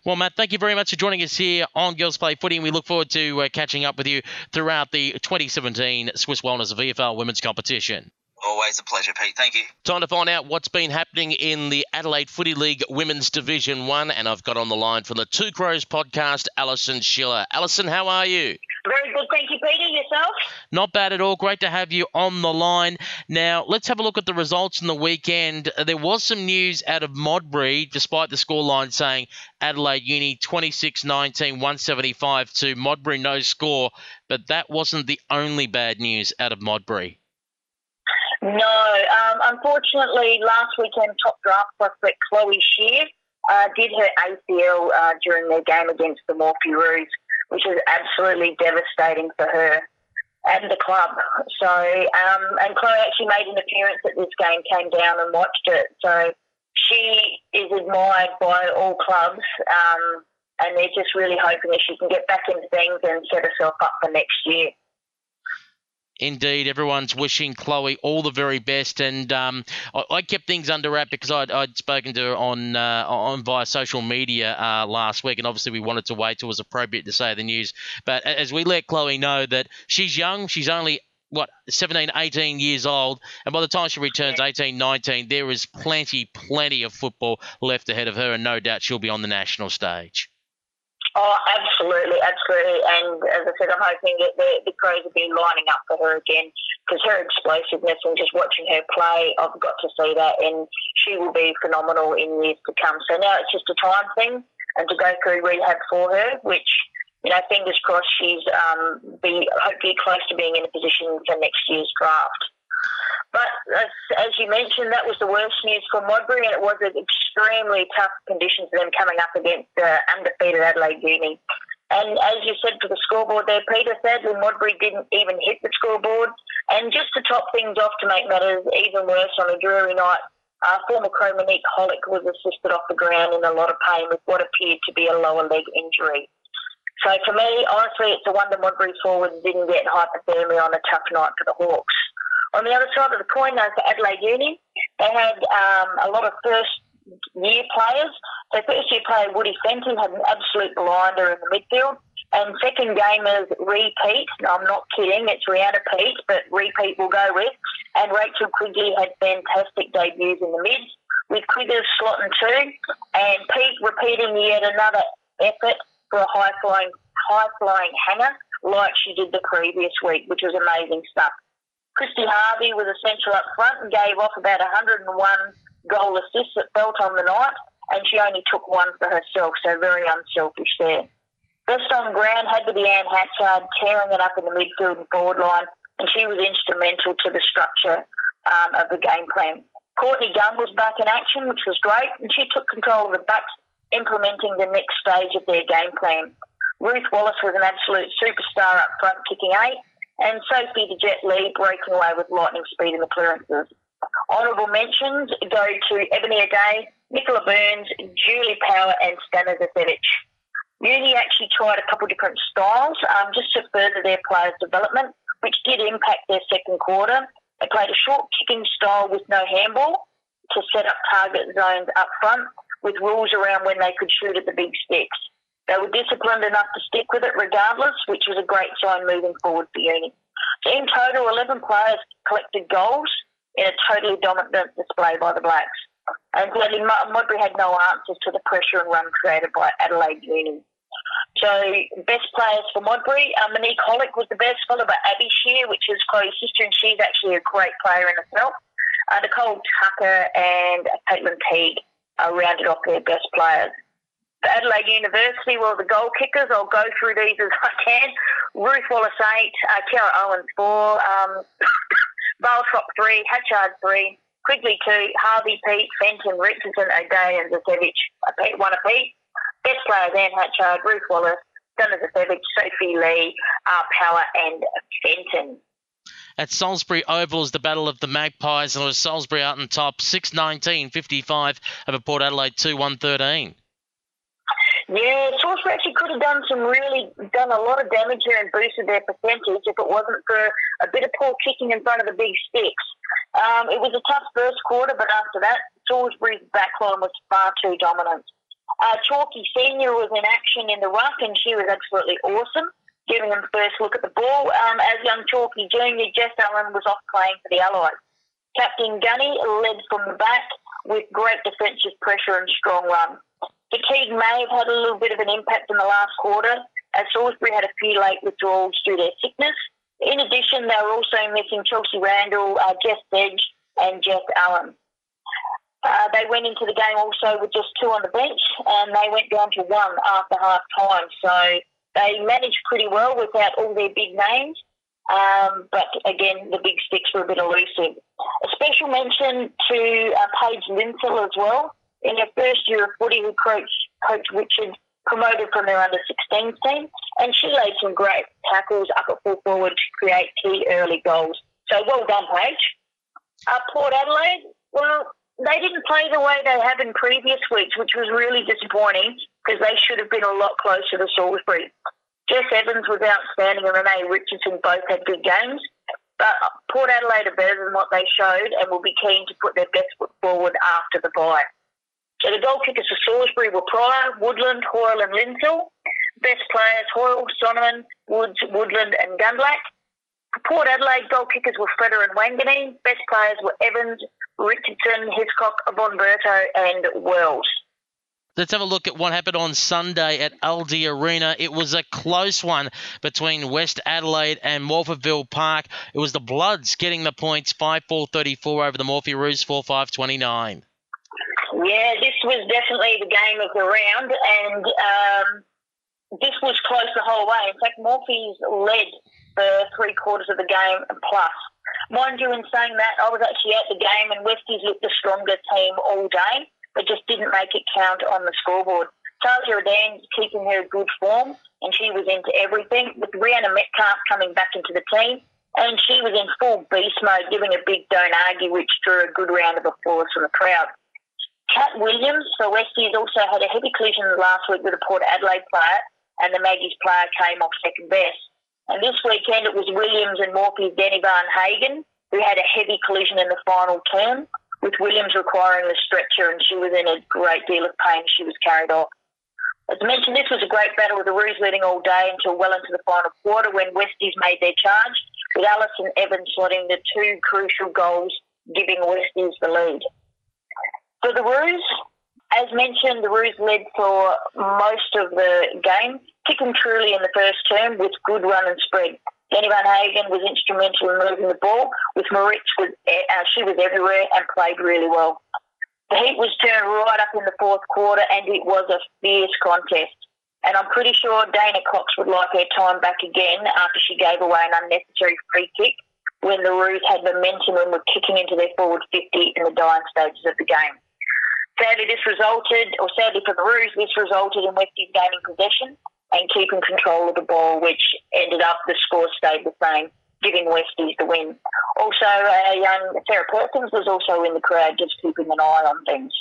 Well, Matt, thank you very much for joining us here on Girls Play Footy, and we look forward to uh, catching up with you throughout the 2017 Swisse Wellness VFL Women's Competition. Always a pleasure, Pete. Thank you. Time to find out what's been happening in the Adelaide Footy League Women's Division 1. And I've got on the line from the Two Crows podcast, Alison Schiller. Alison, how are you? Very good. Thank you, Peter. Yourself? Not bad at all. Great to have you on the line. Now, let's have a look at the results in the weekend. There was some news out of Modbury, despite the scoreline saying Adelaide Uni 26 19, 175 to Modbury, no score. But that wasn't the only bad news out of Modbury. No, um, unfortunately, last weekend top draft prospect Chloe Scheer uh, did her ACL uh, during their game against the Morpheroos, which was absolutely devastating for her and the club. So, um, and Chloe actually made an appearance at this game, came down and watched it. So she is admired by all clubs, um, and they're just really hoping that she can get back into things and set herself up for next year. Indeed, everyone's wishing Chloe all the very best, and um, I, I, kept things under wrap because I'd, I'd spoken to her on uh, on via social media uh, last week, and obviously we wanted to wait till it was appropriate to say the news. But as we let Chloe know that she's young, she's only what 17 18 years old and by the time she returns 18 19 there is plenty plenty of football left ahead of her and no doubt she'll be on the national stage Oh, absolutely, absolutely. And as I said, I'm hoping that the, the Crows will be lining up for her again because her explosiveness and just watching her play, I've got to see that, and she will be phenomenal in years to come. So now it's just a time thing and to go through rehab for her, which you know, fingers crossed, she's um, be hopefully close to being in a position for next year's draft. But as, as, you mentioned, that was the worst news for Modbury, and it was an extremely tough condition for them coming up against uh, undefeated Adelaide Uni. And as you said for the scoreboard there, Peter, sadly Modbury didn't even hit the scoreboard. And just to top things off to make matters even worse on a dreary night, uh, former Crow Monique Hollick was assisted off the ground in a lot of pain with what appeared to be a lower leg injury. So for me, honestly, it's a wonder Modbury forwards didn't get hypothermia on a tough night for the Hawks. On the other side of the coin, though, for Adelaide Uni, they had um, a lot of first year players. So first year player Woody Fenton had an absolute blinder in the midfield. And second gamers repeat. No, I'm not kidding. It's Rihanna Pete, but repeat will go with. And Rachel Quigley had fantastic debuts in the mids, with Quigley slotting two, and Pete repeating yet another effort for a high flying high flying hanger like she did the previous week, which was amazing stuff. Christy Harvey was essential up front and gave off about 101 goal assists that felt on the night, and she only took one for herself, so very unselfish there. Best on ground had to be Anne Hatchard tearing it up in the midfield and forward line, and she was instrumental to the structure um, of the game plan. Courtney Gunn was back in action, which was great, and she took control of the backs, implementing the next stage of their game plan. Ruth Wallace was an absolute superstar up front, kicking eight, and Sophie the Jet Lee breaking away with lightning speed in the clearances. Honourable mentions go to Ebony Day, Nicola Burns, Julie Power, and Stana Zasevich. Uni actually tried a couple different styles um, just to further their players' development, which did impact their second quarter. They played a short kicking style with no handball to set up target zones up front with rules around when they could shoot at the big sticks. They were disciplined enough to stick with it regardless, which was a great sign moving forward for Uni. So in total, 11 players collected goals in a totally dominant display by the Blacks. And clearly, Modbury had no answers to the pressure and run created by Adelaide Uni. So, best players for Modbury, uh, Monique Hollick was the best, followed by Abby Scheer, which is Chloe's sister, and she's actually a great player in herself. Uh, Nicole Tucker and Caitlin Teague uh, rounded off their best players. Adelaide University, well, the goal kickers, I'll go through these as I can. Ruth Wallace, 8, uh, Kiara Owens, 4, um, [coughs] Baltrop, 3, Hatchard, 3, Quigley, 2, Harvey, Pete, Fenton, Richardson, O'Day, and Zasevich, 1 apiece. Best players, Anne Hatchard, Ruth Wallace, Donna Zasevich, Sophie Lee, uh, Power, and Fenton. At Salisbury Oval is the Battle of the Magpies, and it was Salisbury out on top, 6 19 55 over Port Adelaide 2 1 13. Yeah, Salisbury actually could have done some really done a lot of damage here and boosted their percentage if it wasn't for a bit of poor kicking in front of the big sticks. Um, it was a tough first quarter, but after that, Salisbury's backline was far too dominant. Uh, Chalky Senior was in action in the ruck, and she was absolutely awesome, giving them first look at the ball. Um, as young Chalky Junior, Jess Allen was off playing for the Allies. Captain Gunny led from the back with great defensive pressure and strong run. Fatigue may have had a little bit of an impact in the last quarter, as Salisbury had a few late withdrawals due to their sickness. In addition, they were also missing Chelsea Randall, uh, Jess Sedge, and Jeff Allen. Uh, they went into the game also with just two on the bench, and they went down to one after half time. So they managed pretty well without all their big names. Um, but again, the big sticks were a bit elusive. A special mention to uh, Paige Linsell as well. In her first year of footy, who coach, Coach Richard promoted from their under 16 team, and she laid some great tackles up at full forward to create key early goals. So well done, Paige. Uh, Port Adelaide, well, they didn't play the way they have in previous weeks, which was really disappointing because they should have been a lot closer to Salisbury. Jess Evans was outstanding and Renee Richardson both had good games. But Port Adelaide are better than what they showed and will be keen to put their best foot forward after the bye. So the goal kickers for Salisbury were Pryor, Woodland, Hoyle and Linsell. Best players Hoyle, Sonneman, Woods, Woodland and Gundlach. For Port Adelaide, goal kickers were Freder and Wanganeen. Best players were Evans, Richardson, Hiscock, Bonberto and Wells. Let's have a look at what happened on Sunday at Aldi Arena. It was a close one between West Adelaide and Morphettville Park. It was the Bloods getting the points 5 4 34 over the Morphy Roos 4 5 29. Yeah, this was definitely the game of the round, and um, this was close the whole way. In fact, Morphy's led for three quarters of the game plus. Mind you, in saying that, I was actually at the game, and Westies looked the stronger team all day but just didn't make it count on the scoreboard. Talia Adan's keeping her good form, and she was into everything. With Rhiannon Metcalf coming back into the team, and she was in full beast mode, giving a big don't argue, which drew a good round of applause from the crowd. Kat Williams for Westies also had a heavy collision last week with a Port Adelaide player, and the Maggies player came off second best. And this weekend it was Williams and Morphy's Denny Van Hagen who had a heavy collision in the final turn with Williams requiring the stretcher, and she was in a great deal of pain. She was carried off. As mentioned, this was a great battle with the Roos leading all day until well into the final quarter when Westies made their charge, with Alison Evans slotting the two crucial goals, giving Westies the lead. For the Roos, as mentioned, the Roos led for most of the game, kicking truly in the first term with good run and spread. Jenny Van Hagen was instrumental in moving the ball, with Maritz was uh, she was everywhere and played really well. The heat was turned right up in the fourth quarter, and it was a fierce contest. And I'm pretty sure Dana Cox would like her time back again after she gave away an unnecessary free kick when the Roos had momentum and were kicking into their forward 50 in the dying stages of the game. Sadly, this resulted, or sadly for the Roos, this resulted in Westies gaining possession and keeping control of the ball, which ended up the score stayed the same, giving Westies the win. Also, uh, young Sarah Perkins was also in the crowd, just keeping an eye on things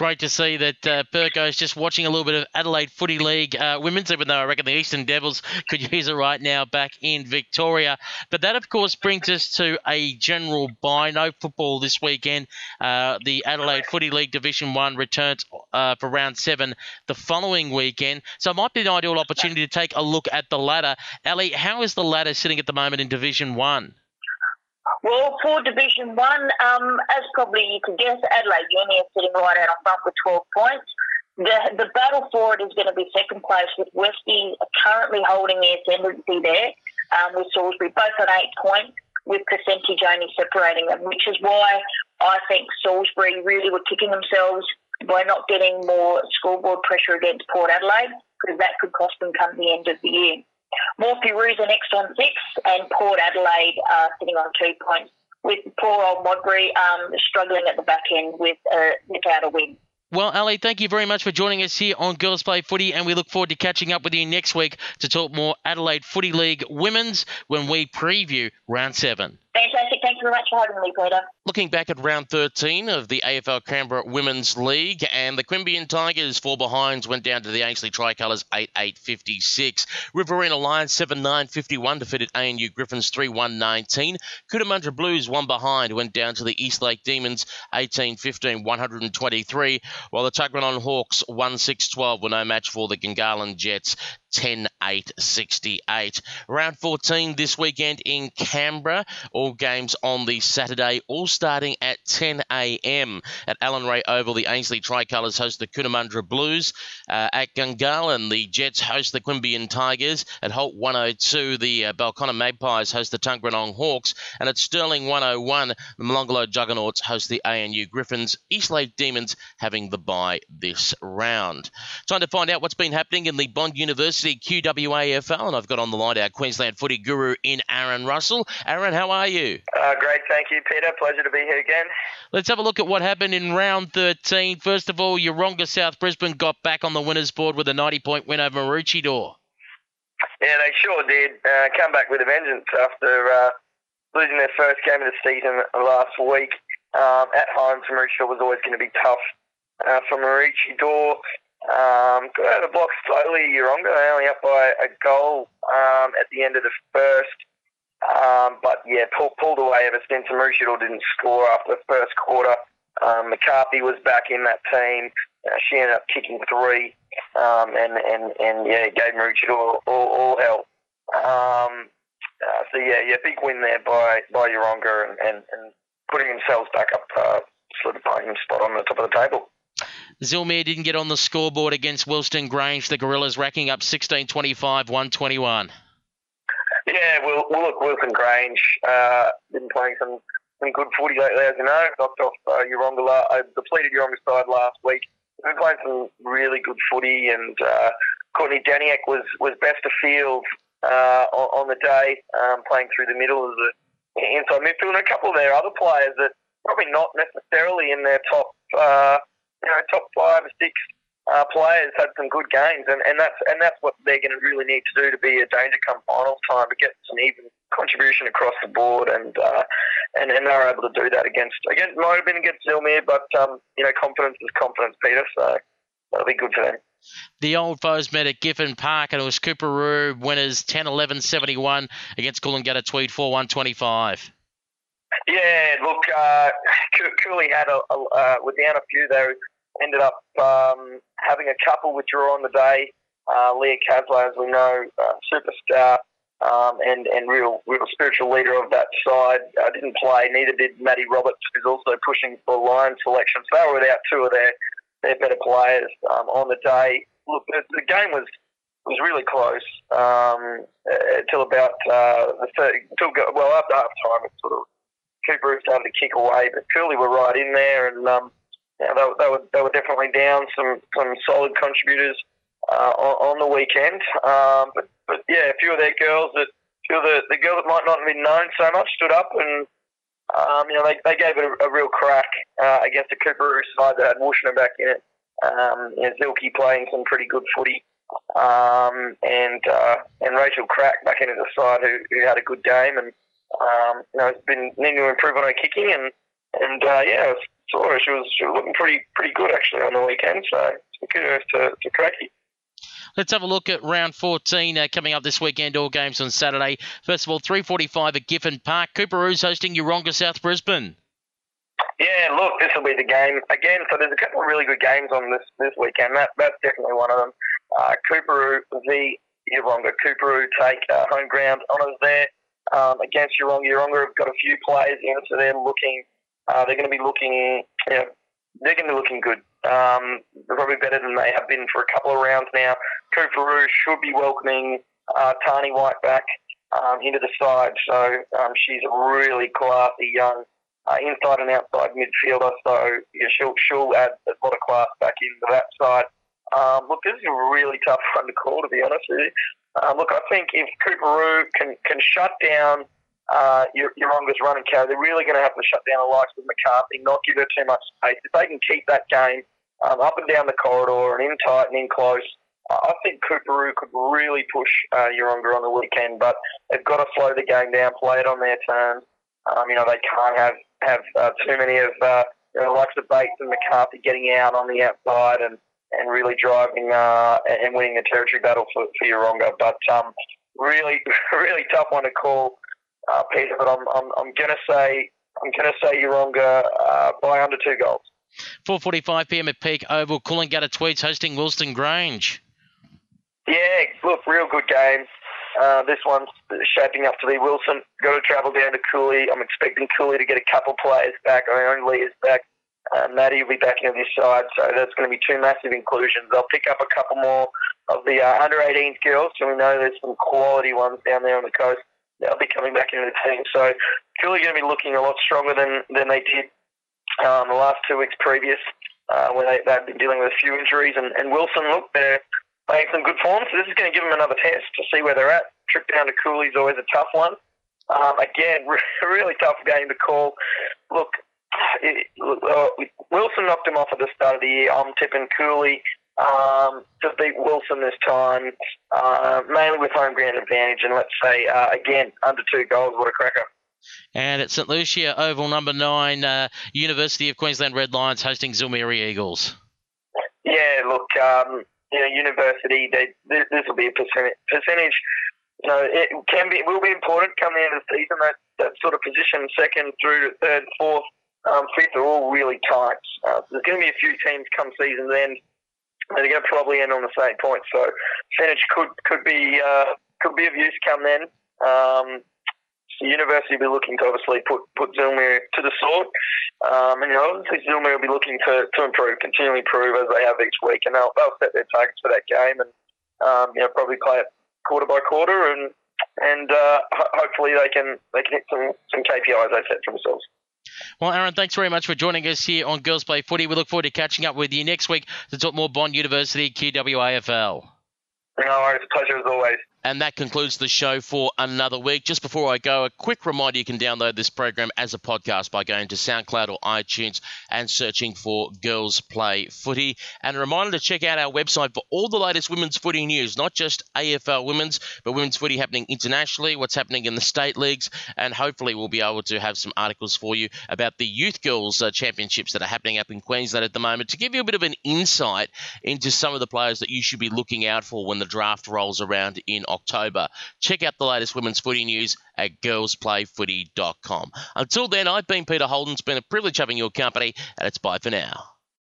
great to see that uh, is just watching a little bit of Adelaide Footy League uh, women's, even though I reckon the Eastern Devils could use it right now back in Victoria. But that, of course, brings us to a general bye. No football this weekend. Uh, the Adelaide Footy League Division 1 returns uh, for round 7 the following weekend. So it might be an ideal opportunity to take a look at the ladder. Ali, how is the ladder sitting at the moment in Division 1? Well, for Division One, um, as probably you can guess, Adelaide Uni is sitting right out on front with 12 points. The, the battle for it is going to be second place with Westie currently holding the ascendancy there, um, with Salisbury both on eight points, with percentage only separating them, which is why I think Salisbury really were kicking themselves by not getting more scoreboard pressure against Port Adelaide, because that could cost them come the end of the year. Morphy Roos are next on six, and Port Adelaide are sitting on two points, with poor old Modbury um, struggling at the back end with uh, without a win. Well, Ali, thank you very much for joining us here on Girls Play Footy, and we look forward to catching up with you next week to talk more Adelaide Footy League Women's when we preview round seven. Fantastic. Thank you very much for having me, Peter. Looking back at round 13 of the AFL Canberra Women's League, and the Queanbeyan Tigers, four behinds, went down to the Ainslie Tricolours 8 8 56. Riverina Lions 7 9 51 defeated ANU Griffins 3 1 19. Cootamundra Blues, one behind, went down to the Eastlake Demons 18 15 123, while the Tuggeranong Hawks 1 6 12 were no match for the Gungahlin Jets 10 8 68. Round 14 this weekend in Canberra. All games on the Saturday, all starting at 10 a.m. At Allan Ray Oval, the Ainslie Tricolours host the Cootamundra Blues. Uh, at Gungahlin, the Jets host the Queanbeyan Tigers. At Holt 102, the uh, Belconnen Magpies host the Tuggeranong Hawks. And at Stirling 101, the Molonglo Juggernauts host the ANU Griffins. East Lake Demons having the bye this round. Time to find out what's been happening in the Bond University QWAFL, and I've got on the line our Queensland footy guru in Aaron Russell. Aaron, how are you? Uh, great, thank you, Peter. Pleasure to be here again. Let's have a look at what happened in round 13. First of all, Yeronga South Brisbane got back on the winners' board with a 90 point win over Maroochydore. Yeah, they sure did. Uh, come back with a vengeance after uh, losing their first game of the season last week. Um, at home Maroochydore was always going to be tough uh, for Maroochydore. Um, got out of the block slowly, Yeronga. They only up by a goal um, at the end of the first. Um, but yeah, pull, pulled away ever since. And didn't score after the first quarter. Um, McCarthy was back in that team. Uh, she ended up kicking three, um, and and and yeah, gave Maroochydore all, all, all hell. Um, uh, so yeah, yeah, big win there by by Yeronga and, and, and putting themselves back up, uh, solidifying spot on the top of the table. Zillmere didn't get on the scoreboard against Wilston Grange. The Gorillas racking up 16 25, 121. Yeah, well, well look, Wilston Grange uh, been playing some, some good footy lately, as you know. Knocked off uh, Yeronga, uh, depleted Yeronga side last week. Been playing some really good footy, and uh, Courtney Daniak was, was best of field uh, on, on the day, um, playing through the middle as a inside midfield. And a couple of their other players that probably not necessarily in their top uh, you know, top five or six uh, players had some good games, and, and that's and that's what they're going to really need to do to be a danger come finals time to get some even contribution across the board, and uh, and and they were able to do that against against might have been against Zillmere, but um, you know confidence is confidence, Peter. So that'll be good for them. The old foes met at Giffen Park, and it was Coorparoo winners 10 11 71 against Coolangatta Tweed 4 1 25. Yeah, look, uh, Cooley had a, a uh, with down a few there ended up um, having a couple withdraw on the day. Uh, Leah as we know, uh, superstar um, and and real real spiritual leader of that side, uh, didn't play. Neither did Maddie Roberts, who's also pushing for line selection. So they were without two of their their better players um, on the day. Look, the, the game was was really close um, until about uh, the third, until well after half time. It sort of Cooper started to kick away, but Cooley were right in there and. Um, yeah, they, they, were they were definitely down some some solid contributors uh, on, on, the weekend. Um, but but yeah, a few of their girls that few of the, the girls that might not have been known so much stood up and um, you know they, they gave it a, a real crack uh, against a Coorparoo side that had Wushner back in it. Um, you know, Zilke playing some pretty good footy. Um, and uh, and Rachel Crack back into the side who, who had a good game and um, you know has been needing to improve on her kicking and and uh, yeah, saw her. She was she was looking pretty pretty good actually on the weekend. So kudos to, to Cracky. Let's have a look at round 14 uh, coming up this weekend. All games on Saturday. First of all, 3:45 at Giffen Park. Coorparoo's hosting Yeronga South Brisbane. Yeah, look, this will be the game again. So there's a couple of really good games on this this weekend. That that's definitely one of them. Uh, Coorparoo v Yeronga. Coorparoo take uh, home ground honours there um, against Yeronga. Yeronga have got a few players in, so they're looking uh, they're going to be looking, you know, they're going to be looking good. Um, they're probably better than they have been for a couple of rounds now. Coorparoo should be welcoming uh, Tani White back um, into the side. So um, she's a really classy young uh, inside and outside midfielder. So yeah, she'll she'll add a lot of class back into that side. Um, look, this is a really tough one to call, to be honest with you. Um, look, I think if Coorparoo can can shut down uh, your, your longest running carry, they're really going to have to shut down the likes of McCarthy, not give her too much space. If they can keep that game um, up and down the corridor and in tight and in close, I think Coorparoo could really push uh, Yeronga on the weekend, but they've got to slow the game down, play it on their terms. Um, you know, they can't have have uh, too many of uh, you know, the likes of Bates and McCarthy getting out on the outside and, and really driving uh, and winning the territory battle for, for Yeronga. But um, really, [laughs] really tough one to call uh, Peter, but I'm, I'm, I'm going to say I'm going to say Yeronga uh, by under two goals. 4:45 p.m. at Peak Oval. Coolangatta Tweeds hosting Wilston Grange. Yeah, Yeah, look, real good game. Uh, this one's shaping up to be Wilston. Got to travel down to Cooley. I'm expecting Cooley to get a couple players back. I mean, Lee is back. Uh, Maddie will be back into this side, so that's going to be two massive inclusions. I'll pick up a couple more of the uh, under 18s girls, so we know there's some quality ones down there on the coast. They'll be coming back into the team. So Cooley going to be looking a lot stronger than, than they did um, the last two weeks previous uh, when they, they've been dealing with a few injuries. And, and Wilston, look, they're playing some good form, so this is going to give them another test to see where they're at. Trip down to Cooley is always a tough one. Um, again, [laughs] really tough game to call. Look, it, uh, Wilston knocked him off at the start of the year. I'm tipping Cooley um, to beat Wilston this time, uh, mainly with home ground advantage. And let's say, uh, again, under two goals. What a cracker. And at St. Lucia Oval, number nine, uh, University of Queensland Red Lions hosting Zillmere Eagles. Yeah, look, um, you know, University, they, this, this will be a percentage. percentage you know, it can be, will be important come the end of the season. That, that sort of position, second through to third, fourth, um, fifth, are all really tight. Uh, there's going to be a few teams come season's end they're going to probably end on the same point. So percentage could could be uh, could be of use come then. Um, the university will be looking to obviously put put Zillmere to the sword, um, and you know obviously Zillmere will be looking to, to improve, continually improve as they have each week, and they'll, they'll set their targets for that game, and um, you know probably play it quarter by quarter, and and uh, ho- hopefully they can they can hit some some KPIs they set for themselves. Well, Aaron, thanks very much for joining us here on Girls Play Footy. We look forward to catching up with you next week to talk more Bond University QWAFL. No worries. Pleasure as always. And that concludes the show for another week. Just before I go, a quick reminder you can download this program as a podcast by going to SoundCloud or iTunes and searching for Girls Play Footy. And a reminder to check out our website for all the latest women's footy news, not just AFL women's, but women's footy happening internationally, what's happening in the state leagues, and hopefully we'll be able to have some articles for you about the Youth Girls uh, Championships that are happening up in Queensland at the moment to give you a bit of an insight into some of the players that you should be looking out for when the draft rolls around in October. Check out the latest women's footy news at girlsplayfooty.com. Until then, I've been Peter Holden. It's been a privilege having your company, and it's bye for now.